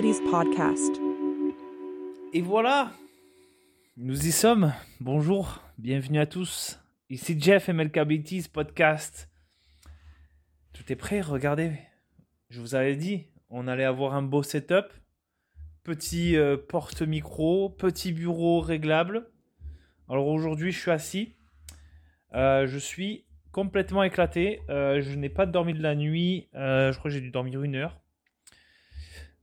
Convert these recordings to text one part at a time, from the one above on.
Podcast. Et voilà, nous y sommes. Bonjour, bienvenue à tous. Ici Jeff MLK Abilities Podcast. Tout est prêt, regardez. Je vous avais dit, on allait avoir un beau setup. Petit euh, porte-micro, petit bureau réglable. Alors aujourd'hui, je suis assis. Euh, je suis complètement éclaté. Euh, je n'ai pas dormi de la nuit. je crois que j'ai dû dormir une heure.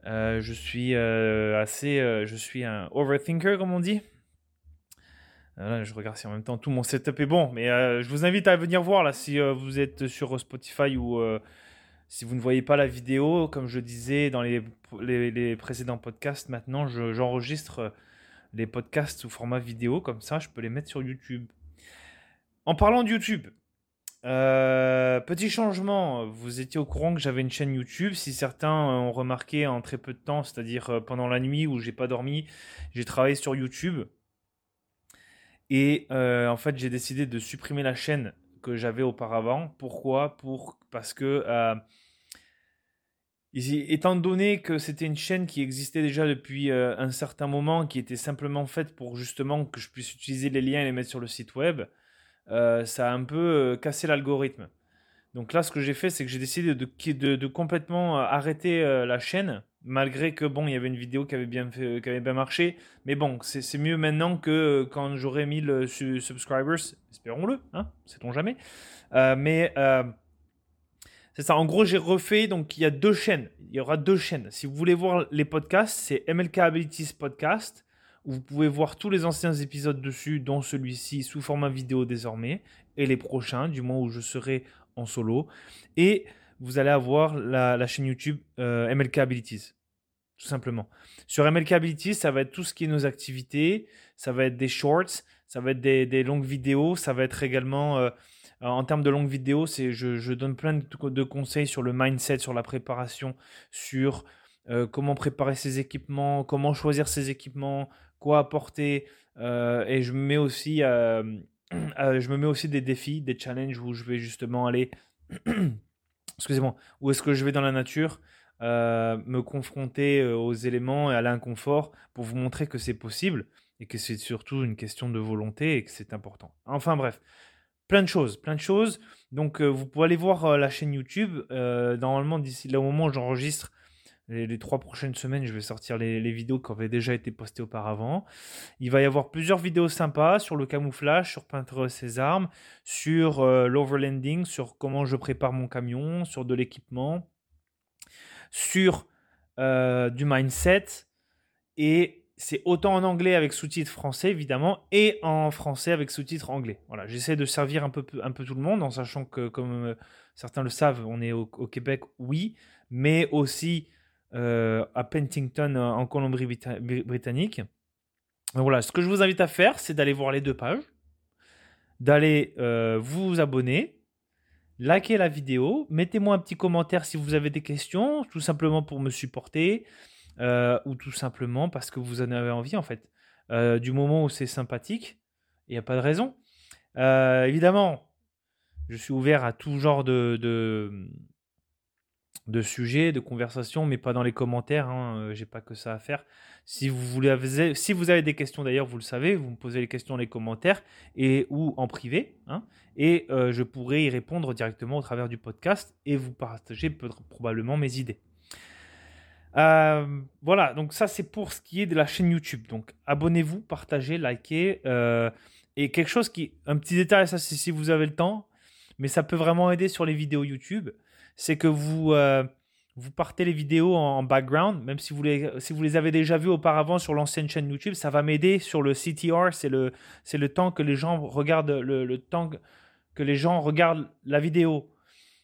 Je suis assez. je suis un overthinker, comme on dit. je regarde si en même temps tout mon setup est bon. Mais je vous invite à venir voir là si vous êtes sur Spotify ou si vous ne voyez pas la vidéo. Comme je disais dans les, précédents podcasts, maintenant j'enregistre les podcasts sous format vidéo. Comme ça, je peux les mettre sur YouTube. En parlant de YouTube, euh, petit changement, vous étiez au courant que j'avais une chaîne YouTube. Si certains ont remarqué en très peu de temps, c'est-à-dire euh, pendant la nuit où j'ai pas dormi, j'ai travaillé sur YouTube. Et euh, en fait, j'ai décidé de supprimer la chaîne que j'avais auparavant. Pourquoi? Pour parce que étant donné que c'était une chaîne qui existait déjà depuis un certain moment, qui était simplement faite pour justement que je puisse utiliser les liens et les mettre sur le site web, euh, ça a un peu euh, cassé l'algorithme. Donc là, ce que j'ai fait, c'est que j'ai décidé de, complètement euh, arrêter la chaîne, malgré que bon, il y avait une vidéo qui avait bien, fait, qui avait bien marché. Mais bon, c'est mieux maintenant que quand j'aurai 1000 subscribers, espérons-le, hein, sait-on jamais. mais c'est ça, en gros, j'ai refait, donc il y a deux chaînes. Il y aura deux chaînes. Si vous voulez voir les podcasts, c'est MLK Abilities Podcast vous pouvez voir tous les anciens épisodes dessus, dont celui-ci sous format vidéo désormais, et les prochains, du moment où je serai en solo. Et vous allez avoir la, chaîne YouTube euh, MLK Abilities, tout simplement. Sur MLK Abilities, ça va être tout ce qui est nos activités, ça va être des shorts, ça va être des, longues vidéos, ça va être également... Euh, en termes de longues vidéos, je, donne plein de, de, conseils sur le mindset, sur la préparation, sur euh, comment préparer ses équipements, comment choisir ses équipements, quoi apporter. Euh, et je me mets aussi, euh, je me mets aussi des défis, des challenges où je vais justement aller, excusez-moi, où est-ce que je vais dans la nature, me confronter aux éléments et à l'inconfort pour vous montrer que c'est possible et que c'est surtout une question de volonté et que c'est important. Enfin bref, plein de choses, plein de choses. Donc vous pouvez aller voir la chaîne YouTube. normalement, d'ici là au moment où j'enregistre, les, trois prochaines semaines, je vais sortir les, vidéos qui avaient déjà été postées auparavant. Il va y avoir plusieurs vidéos sympas sur le camouflage, sur peindre ses armes, sur euh, l'overlanding, sur comment je prépare mon camion, sur de l'équipement, sur euh, du mindset. Et c'est autant en anglais avec sous-titres français, évidemment, et en français avec sous-titres anglais. Voilà, j'essaie de servir un peu, un peu tout le monde, en sachant que, comme euh, certains le savent, on est au Québec, oui, mais aussi à Pentington euh, en Colombie-Britannique. Voilà, ce que je vous invite à faire, c'est d'aller voir les deux pages, d'aller euh, vous abonner, liker la vidéo, mettez-moi un petit commentaire si vous avez des questions, tout simplement pour me supporter, ou tout simplement parce que vous en avez envie en fait. du moment où c'est sympathique, il n'y a pas de raison. évidemment, je suis ouvert à tout genre de, de sujets, de conversations, mais pas dans les commentaires. Hein, euh, J'ai pas que ça à faire. Si vous voulez, si vous avez des questions d'ailleurs, vous le savez, vous me posez les questions dans les commentaires et ou en privé, hein, et euh, je pourrai y répondre directement au travers du podcast et vous partager probablement mes idées. Euh, voilà, donc ça c'est pour ce qui est de la chaîne YouTube. Donc abonnez-vous, partagez, likez. et quelque chose qui, un petit détail, ça c'est si vous avez le temps, mais ça peut vraiment aider sur les vidéos YouTube c'est que vous, euh, vous partez les vidéos en, background, même si vous, les, si vous les avez déjà vues auparavant sur l'ancienne chaîne YouTube, ça va m'aider sur le CTR, c'est le, le temps que les gens regardent, le, temps que les gens regardent la vidéo.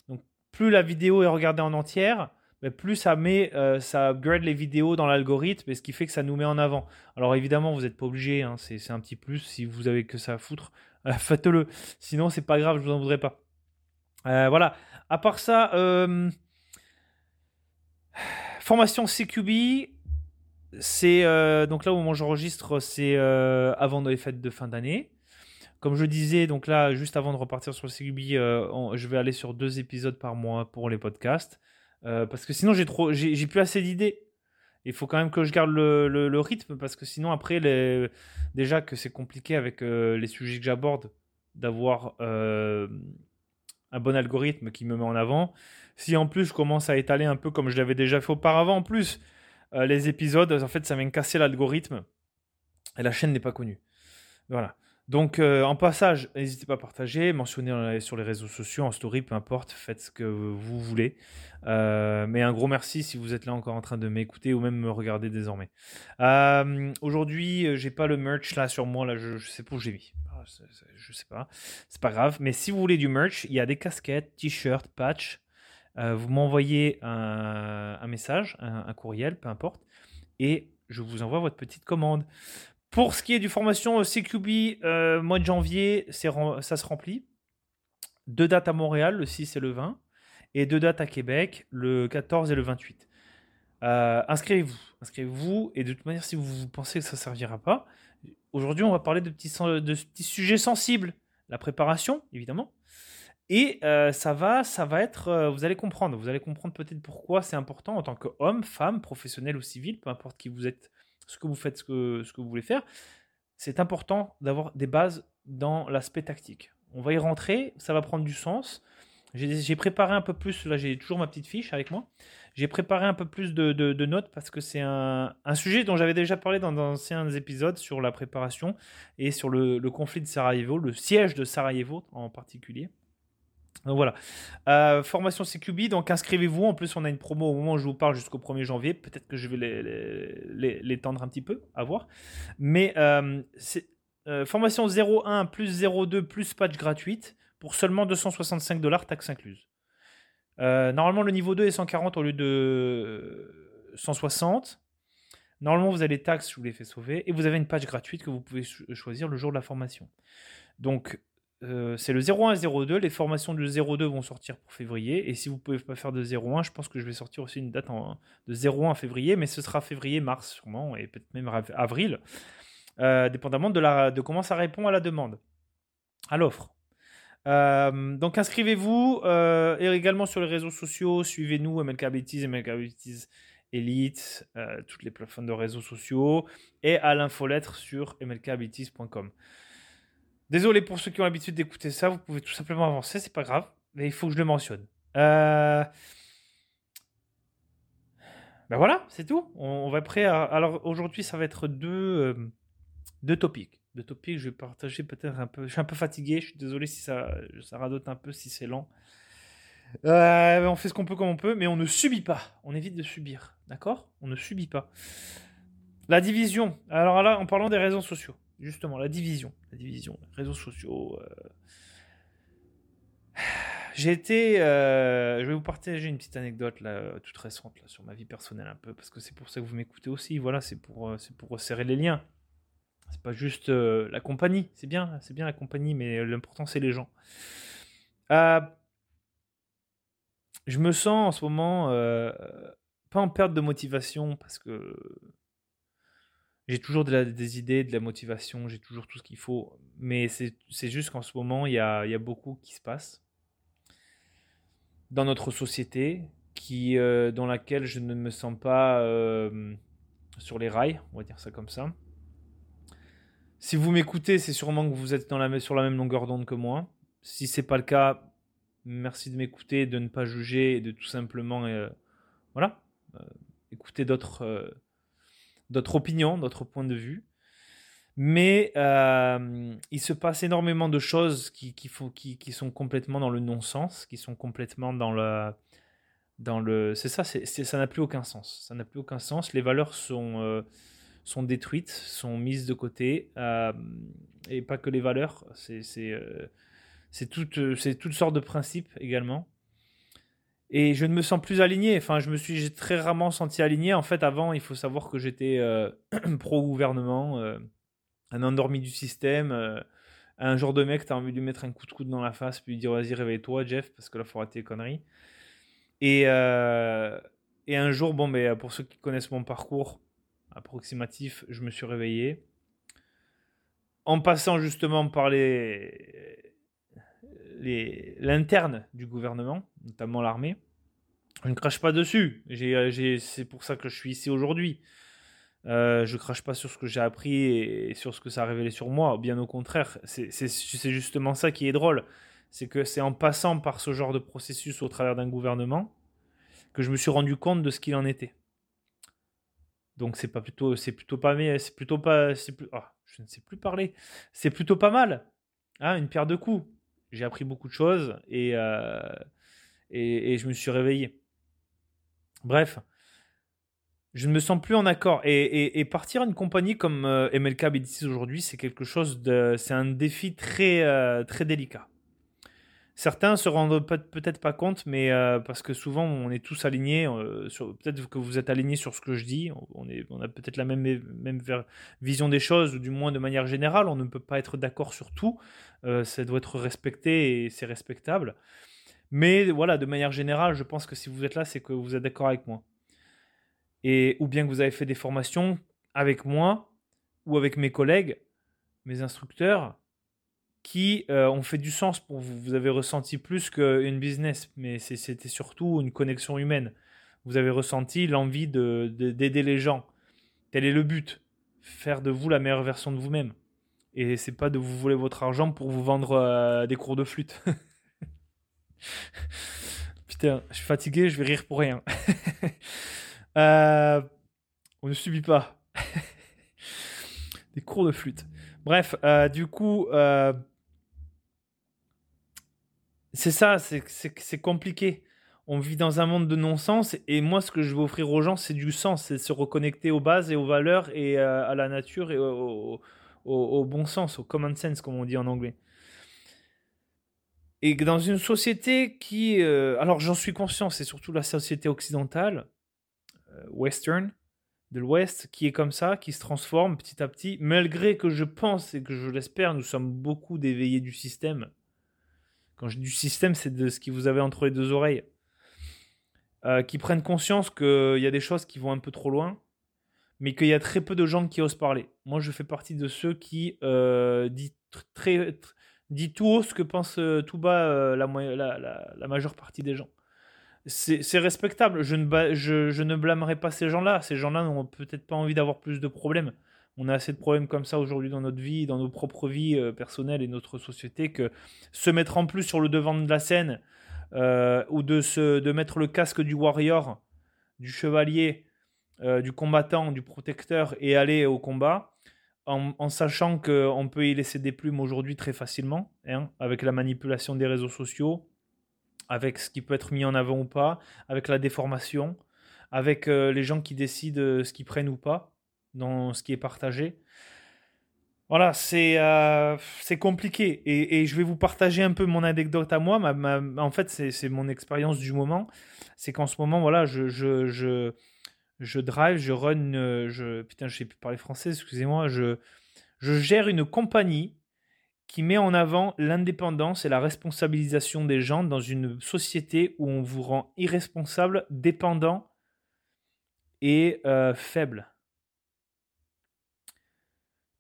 Donc plus la vidéo est regardée en entière, mais plus ça met, euh, ça upgrade les vidéos dans l'algorithme, et ce qui fait que ça nous met en avant. Alors évidemment, vous n'êtes pas obligé, hein, c'est, un petit plus. Si vous avez que ça à foutre, faites-le. Sinon, c'est pas grave, je vous en voudrais pas. Voilà. À part ça, euh, formation CQB, c'est euh, donc là où moi j'enregistre, c'est euh, avant les fêtes de fin d'année. Comme je disais, donc là, juste avant de repartir sur le CQB, je vais aller sur deux épisodes par mois pour les podcasts. parce que sinon, j'ai trop, j'ai plus assez d'idées. Il faut quand même que je garde le, rythme parce que sinon, après, déjà que c'est compliqué avec euh, les sujets que j'aborde d'avoir euh, un bon algorithme qui me met en avant. Si en plus je commence à étaler un peu comme je l'avais déjà fait auparavant, en plus, euh, les épisodes, en fait, ça vient casser l'algorithme et la chaîne n'est pas connue. Voilà. Donc, euh, en passage, n'hésitez pas à partager, mentionner sur les réseaux sociaux, en story, peu importe, faites ce que vous voulez. Euh, mais un gros merci si vous êtes là encore en train de m'écouter ou même me regarder désormais. Euh, Aujourd'hui, j'ai pas le merch là sur moi, là, je, sais pas où j'ai mis. Ah, je sais pas, c'est pas grave. Mais si vous voulez du merch, il y a des casquettes, t-shirts, patchs. vous m'envoyez un, message, un courriel, peu importe, et je vous envoie votre petite commande. Pour ce qui est du formation CQB, euh, mois de janvier, ça se remplit. Deux dates à Montréal, le 6 et le 20, et deux dates à Québec, le 14 et le 28. Euh, inscrivez-vous, inscrivez-vous, et de toute manière, si vous, pensez que ça ne servira pas, aujourd'hui, on va parler de petits, sujets sensibles. La préparation, évidemment. Et euh, ça va, ça va être, vous allez comprendre, vous allez comprendre peut-être pourquoi c'est important en tant qu'homme, femme, professionnel ou civil, peu importe qui vous êtes ce que vous faites, ce que, ce que vous voulez faire, c'est important d'avoir des bases dans l'aspect tactique. On va y rentrer, ça va prendre du sens. J'ai préparé un peu plus, là j'ai toujours ma petite fiche avec moi. J'ai préparé un peu plus de, notes parce que c'est un, sujet dont j'avais déjà parlé dans d'anciens épisodes sur la préparation et sur le, conflit de Sarajevo, le siège de Sarajevo en particulier. Donc voilà. Euh, formation CQB, donc inscrivez-vous. En plus, on a une promo au moment où je vous parle jusqu'au 1er janvier. Peut-être que je vais l'étendre un petit peu, à voir. Mais euh, c'est euh, formation 01 plus 02 plus patch gratuite pour seulement 265 dollars, taxes incluses. normalement, le niveau 2 est 140 au lieu de 160. Normalement, vous avez les taxes, je vous les fais sauver. Et vous avez une patch gratuite que vous pouvez choisir le jour de la formation. Donc, euh, c'est le 01 et 02. Les formations du 02 vont sortir pour février. Et si vous ne pouvez pas faire de 01, je pense que je vais sortir aussi une date de 01 en février, mais ce sera février-mars sûrement, et peut-être même avril, euh, dépendamment de, la, de comment ça répond à la demande, à l'offre. Euh, donc inscrivez-vous et également sur les réseaux sociaux, suivez-nous MLK Bêtises, Elite, toutes les plateformes de réseaux sociaux et à l'infolettre sur mlkbêtises.com. Désolé pour ceux qui ont l'habitude d'écouter ça, vous pouvez tout simplement avancer, c'est pas grave, mais il faut que je le mentionne. Euh... Ben voilà, c'est tout. On, va prêt à... Alors aujourd'hui, ça va être deux, euh, deux topics. Deux topics, je vais partager peut-être un peu. Je suis un peu fatigué, je suis désolé si ça, radote un peu, si c'est lent. Euh, on fait ce qu'on peut comme on peut, mais on ne subit pas. On évite de subir. D'accord? On ne subit pas. La division. Alors là, en parlant des réseaux sociaux justement, la division. La division, réseaux sociaux. Euh. J'ai été. Euh, je vais vous partager une petite anecdote là, toute récente là, sur ma vie personnelle un peu, parce que c'est pour ça que vous m'écoutez aussi. Voilà, c'est pour, euh, c'est pour resserrer les liens. C'est pas juste la compagnie, c'est bien, c'est bien la compagnie, mais l'important c'est les gens. je me sens en ce moment pas en perte de motivation parce que j'ai toujours des idées, de la motivation, j'ai toujours tout ce qu'il faut. Mais c'est juste qu'en ce moment, il y a, beaucoup qui se passe dans notre société euh, dans laquelle je ne me sens pas euh, sur les rails, on va dire ça comme ça. Si vous m'écoutez, c'est sûrement que vous êtes sur la même longueur d'onde que moi. Si c'est pas le cas, merci de m'écouter, de ne pas juger et de tout simplement, euh, voilà, écouter d'autres d'autres opinions, d'autres points de vue. Mais euh, il se passe énormément de choses qui, qui, qui, qui sont complètement dans le non-sens, qui sont complètement dans le... Dans le c'est ça, ça n'a plus aucun sens. Ça n'a plus aucun sens. Les valeurs sont, euh, sont détruites, sont mises de côté. Euh, et pas que les valeurs, c'est, c'est, c'est, toutes, c'est toutes sortes de principes également et je ne me sens plus aligné. Enfin, je me suis très rarement senti aligné. En fait, avant, il faut savoir que j'étais euh, pro-gouvernement, euh, un endormi du système, euh, un genre de mec, tu as envie de lui mettre un coup de coude dans la face, puis lui dire vas-y, réveille-toi, Jeff, parce que là, faut arrêter les conneries. Et, et un jour, bon, mais pour ceux qui connaissent mon parcours approximatif, je me suis réveillé. En passant justement par les l'interne du gouvernement, notamment l'armée, Je ne crache pas dessus. c'est pour ça que je suis ici aujourd'hui. Euh, je crache pas sur ce que j'ai appris et, sur ce que ça a révélé sur moi. Bien au contraire, c'est justement ça qui est drôle. C'est que c'est en passant par ce genre de processus au travers d'un gouvernement que je me suis rendu compte de ce qu'il en était. Donc c'est pas plutôt, c'est plutôt pas, mais c'est plutôt pas, c'est plus, ah, je ne sais plus parler. C'est plutôt pas mal. Hein, une pierre de coups. J'ai appris beaucoup de choses et, euh, et, je me suis réveillé. Bref, je ne me sens plus en accord. Et, partir à une compagnie comme euh, MLK B6 aujourd'hui, c'est quelque chose de. C'est un défi très, euh, très délicat. Certains se rendent peut-être pas compte, mais euh, parce que souvent on est tous alignés. peut-être que vous êtes alignés sur ce que je dis. On, a peut-être la même, vision des choses, ou du moins de manière générale. On ne peut pas être d'accord sur tout. ça doit être respecté et c'est respectable. Mais voilà, de manière générale, je pense que si vous êtes là, c'est que vous êtes d'accord avec moi et ou bien que vous avez fait des formations avec moi ou avec mes collègues, mes instructeurs, qui euh, ont fait du sens pour vous. Vous avez ressenti plus qu'une business, mais c'était surtout une connexion humaine. Vous avez ressenti l'envie d'aider de, les gens. Tel est le but. Faire de vous la meilleure version de vous-même. Et c'est pas de vous voler votre argent pour vous vendre euh, des cours de flûte. Putain, je suis fatigué, je vais rire pour rien. Euh, on ne subit pas. Des cours de flûte. Bref, du coup, c'est ça, c'est compliqué. On vit dans un monde de non-sens et moi, ce que je veux offrir aux gens, c'est du sens, c'est se reconnecter aux bases et aux valeurs et à la nature et au, bon sens, au common sense, comme on dit en anglais. Et dans une société qui... alors j'en suis conscient, c'est surtout la société occidentale, euh, western de l'Ouest qui est comme ça, qui se transforme petit à petit, malgré que je pense et que je l'espère, nous sommes beaucoup d'éveillés du système. Quand je dis du système, c'est de ce qui vous avez entre les deux oreilles. Euh, qui prennent conscience qu'il y a des choses qui vont un peu trop loin, mais qu'il y a très peu de gens qui osent parler. Moi, je fais partie de ceux qui euh, disent, tout haut ce que pense tout bas la, la, la majeure partie des gens c'est respectable. Je ne, je, ne blâmerai pas ces gens-là. Ces gens-là n'ont peut-être pas envie d'avoir plus de problèmes. On a assez de problèmes comme ça aujourd'hui dans notre vie, dans nos propres vies euh, personnelles et notre société, que se mettre en plus sur le devant de la scène euh, ou de, se, de mettre le casque du warrior, du chevalier, euh, du combattant, du protecteur et aller au combat, en, sachant qu'on peut y laisser des plumes aujourd'hui très facilement, hein, avec la manipulation des réseaux sociaux, avec ce qui peut être mis en avant ou pas, avec la déformation, avec les gens qui décident ce qu'ils prennent ou pas dans ce qui est partagé. Voilà, c'est euh, compliqué. Et, je vais vous partager un peu mon anecdote à moi. en fait, c'est mon expérience du moment. C'est qu'en ce moment, voilà, je, je, je, je, drive, je run, je, putain, je sais plus parler français, excusez-moi, je, je gère une compagnie qui met en avant l'indépendance et la responsabilisation des gens dans une société où on vous rend irresponsable, dépendant et euh, faible.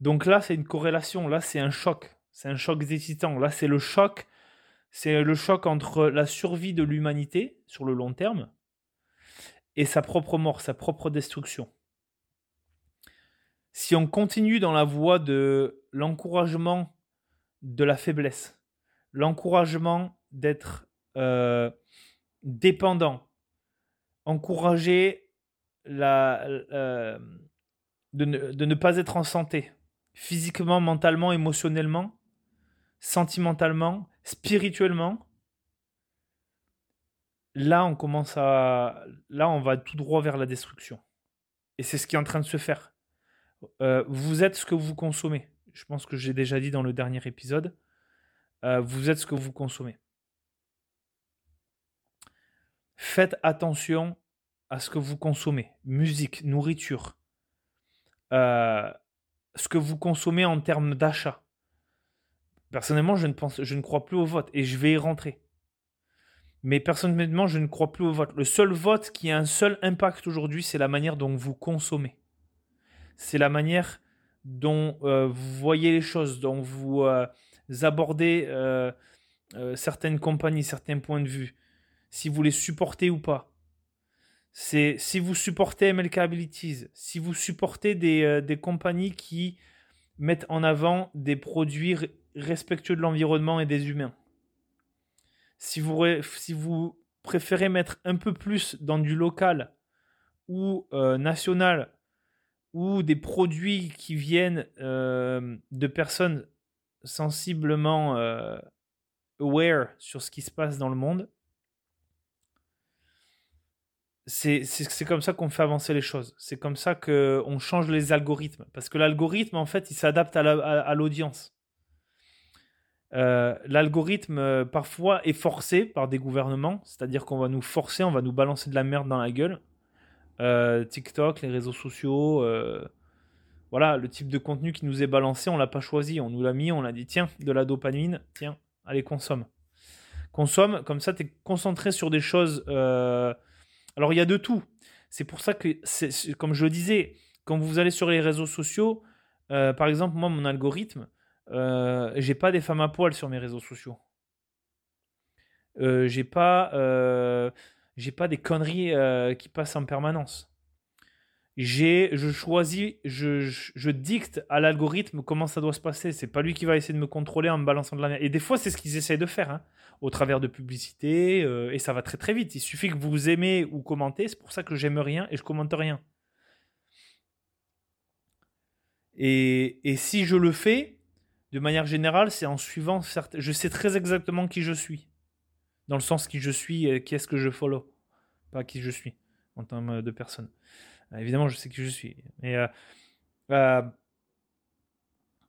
Donc là, c'est une corrélation, là, c'est un choc, c'est un choc excitant. Là, c'est le choc, c'est le choc entre la survie de l'humanité sur le long terme et sa propre mort, sa propre destruction. Si on continue dans la voie de l'encouragement de la faiblesse, l'encouragement d'être euh, dépendant, encourager euh, de, ne, pas être en santé, physiquement, mentalement, émotionnellement, sentimentalement, spirituellement. Là, on commence à. Là, on va tout droit vers la destruction. Et c'est ce qui est en train de se faire. Euh, vous êtes ce que vous consommez je pense que j'ai déjà dit dans le dernier épisode, euh, vous êtes ce que vous consommez. Faites attention à ce que vous consommez. Musique, nourriture, euh, ce que vous consommez en termes d'achat. Personnellement, je ne, pense, je ne crois plus au vote et je vais y rentrer. Mais personnellement, je ne crois plus au vote. Le seul vote qui a un seul impact aujourd'hui, c'est la manière dont vous consommez. C'est la manière dont euh, vous voyez les choses, dont vous euh, abordez euh, certaines compagnies, certains points de vue, si vous les supportez ou pas. C'est si vous supportez MLK Abilities, si vous supportez des, euh, des compagnies qui mettent en avant des produits respectueux de l'environnement et des humains. Si vous, si vous préférez mettre un peu plus dans du local ou euh, national ou des produits qui viennent euh, de personnes sensiblement aware sur ce qui se passe dans le monde, c'est comme ça qu'on fait avancer les choses. C'est comme ça qu'on change les algorithmes. Parce que l'algorithme, en fait, il s'adapte à l'audience. Euh, l'algorithme, euh, parfois, est forcé par des gouvernements. C'est-à-dire qu'on va nous forcer, on va nous balancer de la merde dans la gueule. Euh, TikTok, les réseaux sociaux, voilà, le type de contenu qui nous est balancé, on l'a pas choisi. On nous l'a mis, on l'a dit, tiens, de la dopamine, tiens, allez, consomme. Consomme, comme ça, tu es concentré sur des choses alors il y a de tout. C'est pour ça que, comme je le disais, quand vous allez sur les réseaux sociaux, euh, par exemple, moi, mon algorithme, euh, j'ai pas des femmes à poil sur mes réseaux sociaux. Euh, j'ai j'ai pas des conneries qui passent en permanence. J'ai, je choisis, je, dicte à l'algorithme comment ça doit se passer. C'est pas lui qui va essayer de me contrôler en me balançant de la merde. Et des fois, c'est ce qu'ils essayent de faire. Hein au travers de publicités, euh, et ça va très très vite. Il suffit que vous aimez ou commentez, c'est pour ça que j'aime rien et je commente rien. Et, et, si je le fais, de manière générale, c'est en suivant certains... Je sais très exactement qui je suis. Dans le sens qui je suis et qui est-ce que je follow. Pas qui je suis, en termes de personne. Euh, évidemment, je sais qui je suis. Mais euh,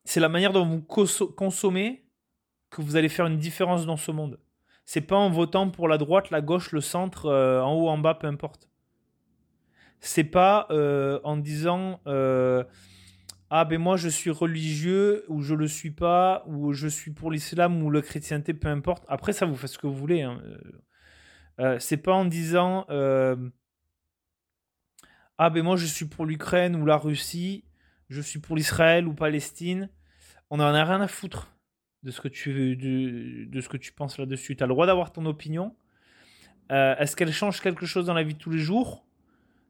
c'est la manière dont vous consommez que vous allez faire une différence dans ce monde. C'est pas en votant pour la droite, la gauche, le centre, euh, en haut, en bas, peu importe. C'est pas euh, en disant euh, ah ben moi je suis religieux ou je le suis pas ou je suis pour l'islam ou la chrétienté, peu importe. Après ça vous faites ce que vous voulez. Hein. c'est pas en disant ah ben moi je suis pour l'Ukraine ou la Russie, je suis pour l'Israël ou Palestine. On en a rien à foutre de ce que tu, de, de ce que tu penses là-dessus. Tu as le droit d'avoir ton opinion. Euh, est-ce qu'elle change quelque chose dans la vie de tous les jours,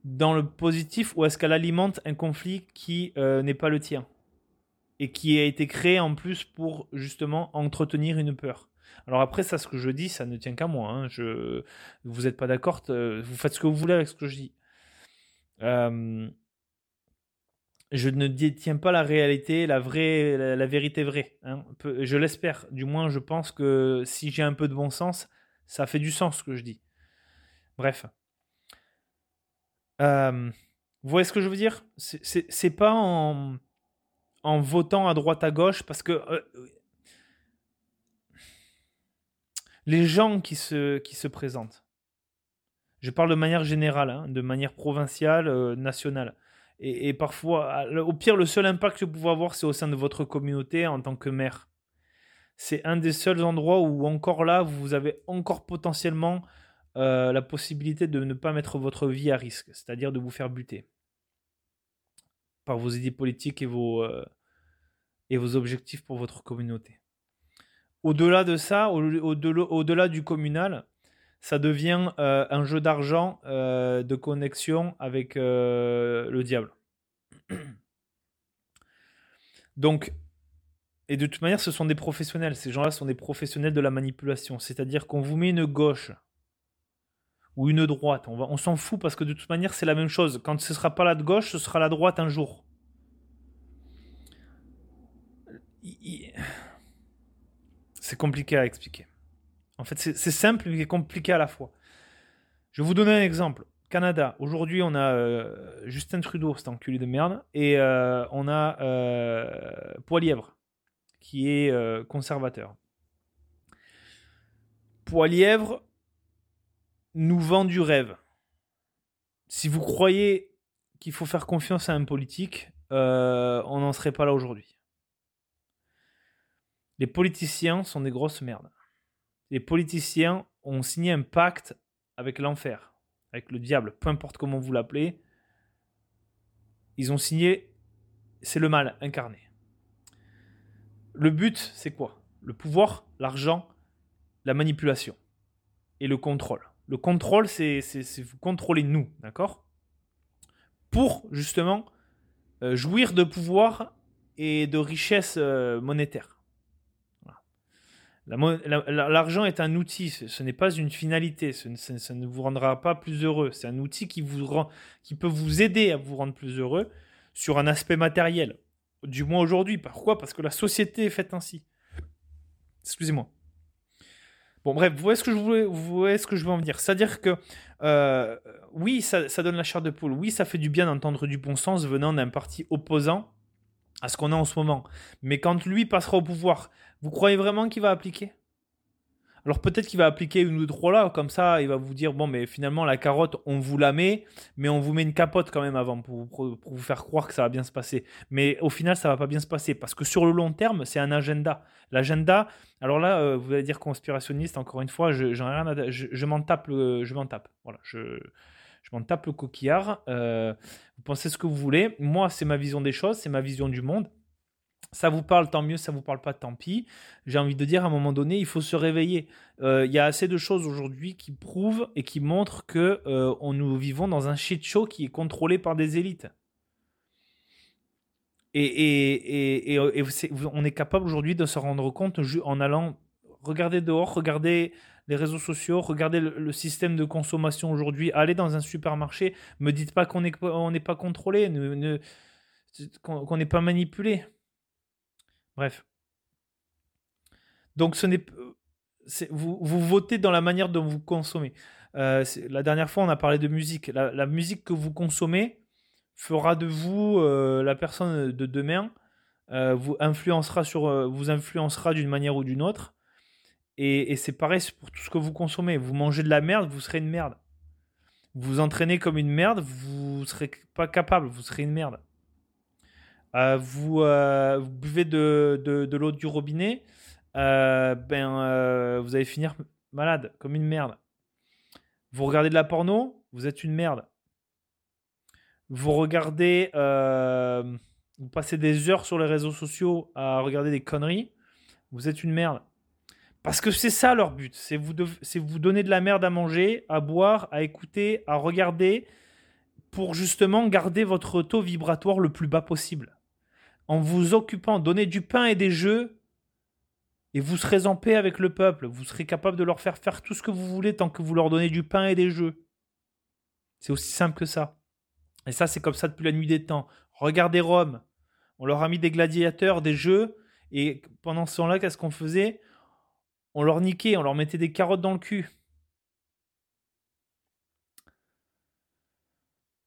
dans le positif, ou est-ce qu'elle alimente un conflit qui euh, n'est pas le tien? Et qui a été créé en plus pour justement entretenir une peur alors après, ça, ce que je dis, ça ne tient qu'à moi. Hein. Je... Vous n'êtes pas d'accord, vous faites ce que vous voulez avec ce que je dis. Euh, je ne détiens pas la réalité, la vraie, la, vérité vraie. Hein. Je l'espère. Du moins, je pense que si j'ai un peu de bon sens, ça fait du sens ce que je dis. Bref. Euh, vous voyez ce que je veux dire? C'est pas en, en votant à droite à gauche parce que euh, les gens qui se, qui se présentent, je parle de manière générale, hein, de manière provinciale, euh, nationale et, parfois, au pire, le seul impact que vous pouvez avoir, c'est au sein de votre communauté en tant que maire. C'est un des seuls endroits où encore là, vous avez encore potentiellement euh, la possibilité de ne pas mettre votre vie à risque, c'est-à-dire de vous faire buter par vos idées politiques et vos, euh, et vos objectifs pour votre communauté. Au-delà de ça, au-delà du communal, ça devient euh, un jeu d'argent euh, de connexion avec euh, le diable. Donc, et de toute manière, ce sont des professionnels. Ces gens-là sont des professionnels de la manipulation. C'est-à-dire qu'on vous met une gauche ou une droite. On, on s'en fout parce que de toute manière, c'est la même chose. Quand ce ne sera pas la gauche, ce sera la droite un jour. C'est compliqué à expliquer. En fait, c'est simple mais compliqué à la fois. Je vais vous donner un exemple. Canada, aujourd'hui, on a euh, Justin Trudeau, cet enculé de merde, et euh, on a euh, Poilièvre, qui est euh, conservateur. Poilièvre nous vend du rêve. Si vous croyez qu'il faut faire confiance à un politique, on n'en serait pas là aujourd'hui. Les politiciens sont des grosses merdes les politiciens ont signé un pacte avec l'enfer, avec le diable, peu importe comment vous l'appelez. Ils ont signé, c'est le mal incarné. Le but, c'est quoi? Le pouvoir, l'argent, la manipulation et le contrôle. Le contrôle, c'est vous contrôler nous, d'accord? Pour justement euh, jouir de pouvoir et de richesse euh, monétaire. L'argent est un outil, ce, n'est pas une finalité, ce, ça ne vous rendra pas plus heureux. C'est un outil qui, vous rend, qui peut vous aider à vous rendre plus heureux sur un aspect matériel. Du moins aujourd'hui. Pourquoi? Parce que la société est faite ainsi. Excusez-moi. Bon, bref, vous voyez ce que je, voulais, vous voyez ce que je veux en venir. C'est-à-dire que, euh, oui, ça, ça, donne la chair de poule. Oui, ça fait du bien d'entendre du bon sens venant d'un parti opposant à ce qu'on a en ce moment. Mais quand lui passera au pouvoir, vous croyez vraiment qu'il va appliquer? Alors peut-être qu'il va appliquer une ou trois là, comme ça, il va vous dire bon, mais finalement la carotte, on vous la met, mais on vous met une capote quand même avant pour, vous faire croire que ça va bien se passer. Mais au final, ça va pas bien se passer parce que sur le long terme, c'est un agenda. L'agenda, alors là, euh, vous allez dire conspirationniste. Encore une fois, je, rien je, m'en tape, je m'en tape. Voilà, je, je m'en tape le coquillard. Euh, vous pensez ce que vous voulez. Moi, c'est ma vision des choses, c'est ma vision du monde. Ça vous parle, tant mieux, ça vous parle pas, tant pis. J'ai envie de dire, à un moment donné, il faut se réveiller. Euh, il y a assez de choses aujourd'hui qui prouvent et qui montrent que euh, nous vivons dans un shit show qui est contrôlé par des élites. Et, on est capable aujourd'hui de se rendre compte en allant regarder dehors, regarder les réseaux sociaux, regarder le, système de consommation aujourd'hui, aller dans un supermarché, me dites pas qu'on n'est pas contrôlé, qu'on n'est pas manipulé. Bref. Donc ce n'est vous, vous votez dans la manière dont vous consommez. Euh, la dernière fois, on a parlé de musique. La, musique que vous consommez fera de vous euh, la personne de demain, euh, vous influencera sur, vous influencera d'une manière ou d'une autre. Et, et c'est pareil pour tout ce que vous consommez. Vous mangez de la merde, vous serez une merde. Vous vous entraînez comme une merde, vous serez pas capable, vous serez une merde. Euh, vous, euh, vous, buvez de, de, l'eau du robinet, euh, ben, vous allez finir malade, comme une merde. Vous regardez de la porno, vous êtes une merde. Vous regardez, vous passez des heures sur les réseaux sociaux à regarder des conneries, vous êtes une merde. Parce que c'est ça leur but, c'est vous, vous donner de la merde à manger, à boire, à écouter, à regarder, pour justement garder votre taux vibratoire le plus bas possible en vous occupant, donner du pain et des jeux, et vous serez en paix avec le peuple. Vous serez capable de leur faire faire tout ce que vous voulez tant que vous leur donnez du pain et des jeux. C'est aussi simple que ça. Et ça, c'est comme ça depuis la nuit des temps. Regardez Rome. On leur a mis des gladiateurs, des jeux, et pendant ce temps-là, qu'est-ce qu'on faisait? On leur niquait, on leur mettait des carottes dans le cul.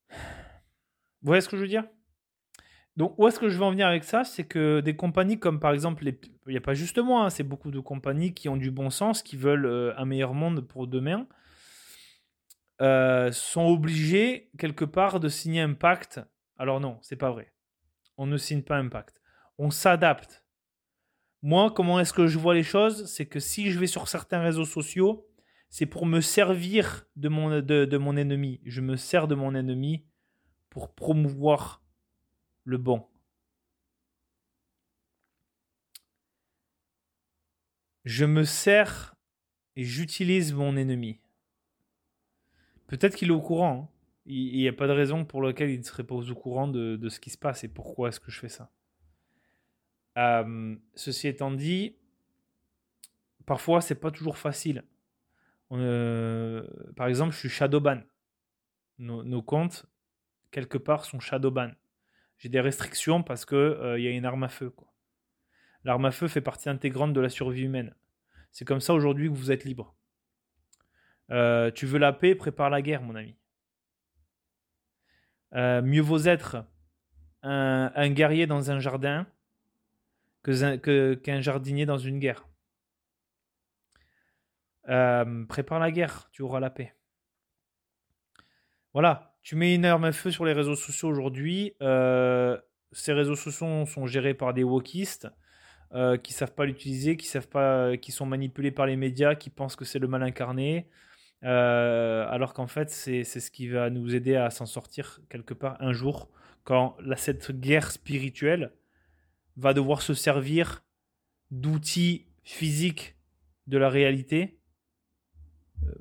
Vous voyez ce que je veux dire? Donc, où est-ce que je veux en venir avec ça? C'est que des compagnies comme par exemple, il n'y a pas juste moi, hein, c'est beaucoup de compagnies qui ont du bon sens, qui veulent euh, un meilleur monde pour demain, euh, sont obligées quelque part de signer un pacte. Alors non, c'est pas vrai. On ne signe pas un pacte. On s'adapte. Moi, comment est-ce que je vois les choses? C'est que si je vais sur certains réseaux sociaux, c'est pour me servir de mon, de mon ennemi. Je me sers de mon ennemi pour promouvoir le bon. Je me sers et j'utilise mon ennemi. Peut-être qu'il est au courant. Hein. Il n'y a pas de raison pour laquelle il ne serait pas au courant de, ce qui se passe et pourquoi est-ce que je fais ça. Euh, ceci étant dit, parfois c'est pas toujours facile. Euh, par exemple, je suis shadowban. Nos, nos comptes, quelque part, sont shadowban j'ai des restrictions parce que euh, il y a une arme à feu. L'arme à feu fait partie intégrante de la survie humaine. C'est comme ça aujourd'hui que vous êtes libre. Euh, tu veux la paix, prépare la guerre, mon ami. Euh, mieux vaut être un, guerrier dans un jardin que, qu'un jardinier dans une guerre. prépare la guerre, tu auras la paix. Voilà, tu mets une arme à feu sur les réseaux sociaux aujourd'hui. Euh, ces réseaux sociaux sont gérés par des wokistes euh, qui savent pas l'utiliser, qui savent pas, qui sont manipulés par les médias, qui pensent que c'est le mal incarné, euh, alors qu'en fait c'est ce qui va nous aider à s'en sortir quelque part un jour quand cette guerre spirituelle va devoir se servir d'outils physiques de la réalité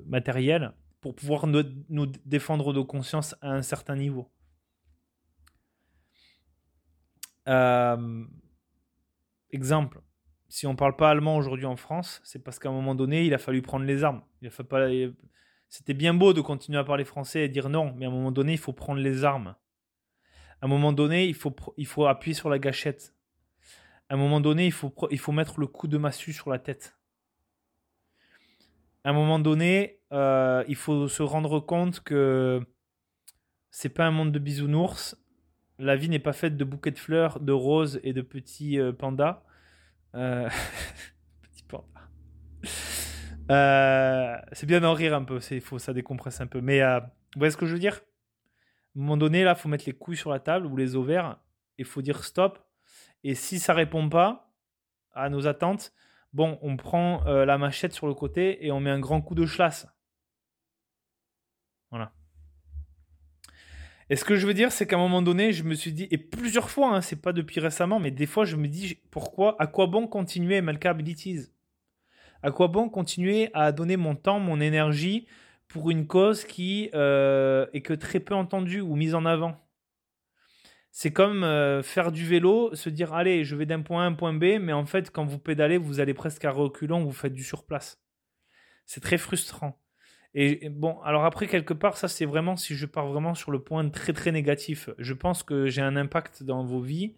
matérielle pour pouvoir nous, défendre nos consciences à un certain niveau. Euh, exemple, si on parle pas allemand aujourd'hui en France, c'est parce qu'à un moment donné, il a fallu prendre les armes. Il a pas... C'était bien beau de continuer à parler français et dire non, mais à un moment donné, il faut prendre les armes. À un moment donné, il faut, il faut appuyer sur la gâchette. À un moment donné, il faut, il faut mettre le coup de massue sur la tête. À un moment donné, euh, il faut se rendre compte que c'est pas un monde de bisounours la vie n'est pas faite de bouquets de fleurs, de roses et de petits euh, pandas. Euh, petits pandas. Euh, c'est bien d'en rire un peu, c'est faut ça décompresse un peu. Mais vous voyez ce que je veux dire? À un moment donné, là, faut mettre les couilles sur la table ou les ovaires. Il faut dire stop. Et si ça répond pas à nos attentes, bon, on prend la machette sur le côté et on met un grand coup de chlasse. Et ce que je veux dire, c'est qu'à un moment donné, je me suis dit, et plusieurs fois, hein, c'est pas depuis récemment, mais des fois, je me dis, pourquoi, à quoi bon continuer MLK À quoi bon continuer à donner mon temps, mon énergie pour une cause qui euh, est que très peu entendue ou mise en avant? C'est comme euh, faire du vélo, se dire allez, je vais d'un point A à un point B, mais en fait, quand vous pédalez, vous allez presque à reculons, vous faites du surplace. C'est très frustrant. Et bon, alors après, quelque part, ça c'est vraiment si je pars vraiment sur le point très très négatif. Je pense que j'ai un impact dans vos vies,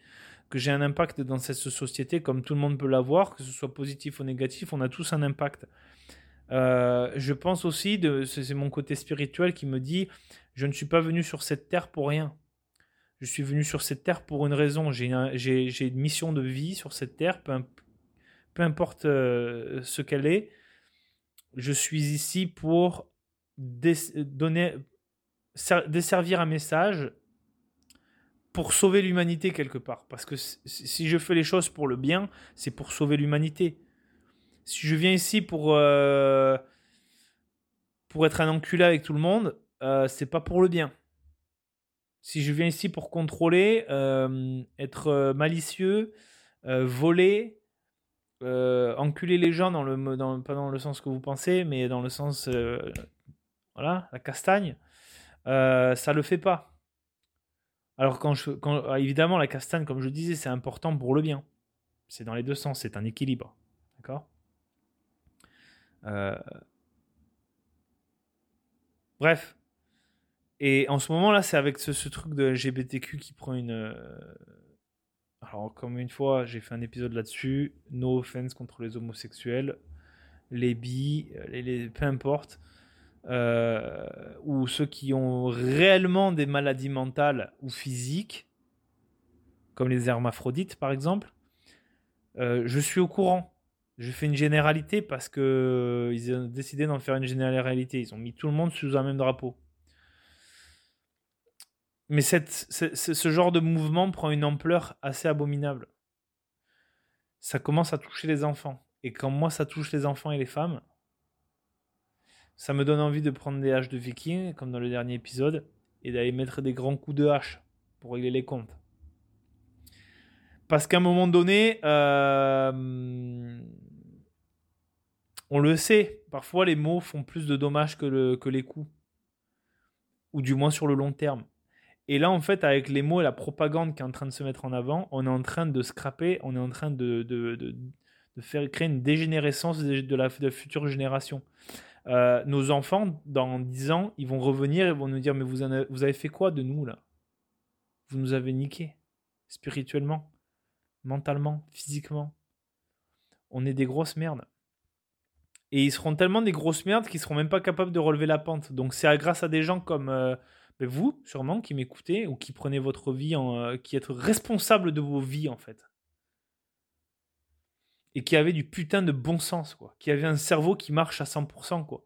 que j'ai un impact dans cette société, comme tout le monde peut l'avoir, que ce soit positif ou négatif, on a tous un impact. Euh, je pense aussi, c'est mon côté spirituel qui me dit, je ne suis pas venu sur cette terre pour rien. Je suis venu sur cette terre pour une raison. J'ai une mission de vie sur cette terre, peu, importe euh, ce qu'elle est je suis ici pour desservir un message pour sauver l'humanité quelque part. Parce que si je fais les choses pour le bien, c'est pour sauver l'humanité. Si je viens ici pour, euh, être un enculé avec tout le monde, euh, c'est pas pour le bien. Si je viens ici pour contrôler, euh, être malicieux, voler, euh, enculer les gens dans le, dans, pas dans le sens que vous pensez, mais dans le sens, euh, voilà, la castagne, euh, ça le fait pas. Alors quand je, quand, évidemment, la castagne, comme je disais, c'est important pour le bien. C'est dans les deux sens, c'est un équilibre, d'accord? Bref. Et en ce moment là, c'est avec ce, truc de LGBTQ qui prend une alors, comme une fois, j'ai fait un épisode là-dessus. No offense contre les homosexuels, les bi, les, peu importe. Euh, ou ceux qui ont réellement des maladies mentales ou physiques, comme les hermaphrodites par exemple, euh, je suis au courant. Je fais une généralité parce que euh, ils ont décidé d'en faire une généralité. Ils ont mis tout le monde sous un même drapeau. Mais cette, ce, genre de mouvement prend une ampleur assez abominable. Ça commence à toucher les enfants. Et quand moi ça touche les enfants et les femmes, ça me donne envie de prendre des haches de viking, comme dans le dernier épisode, et d'aller mettre des grands coups de hache pour régler les comptes. Parce qu'à un moment donné, euh, on le sait, parfois les mots font plus de dommages que, que les coups. Ou du moins sur le long terme. Et là, en fait, avec les mots et la propagande qui est en train de se mettre en avant, on est en train de scraper, on est en train de, de, de, faire créer une dégénérescence de la, future génération. Euh, nos enfants, dans 10 ans, ils vont revenir et vont nous dire Mais vous, avez, vous avez fait quoi de nous, là? Vous nous avez niqué, spirituellement, mentalement, physiquement. On est des grosses merdes. Et ils seront tellement des grosses merdes qu'ils seront même pas capables de relever la pente. Donc c'est grâce à des gens comme. Euh, mais vous, sûrement, qui m'écoutez ou qui prenez votre vie, en, euh, qui êtes responsable de vos vies, en fait. Et qui avez du putain de bon sens, quoi. Qui avez un cerveau qui marche à 100%, quoi.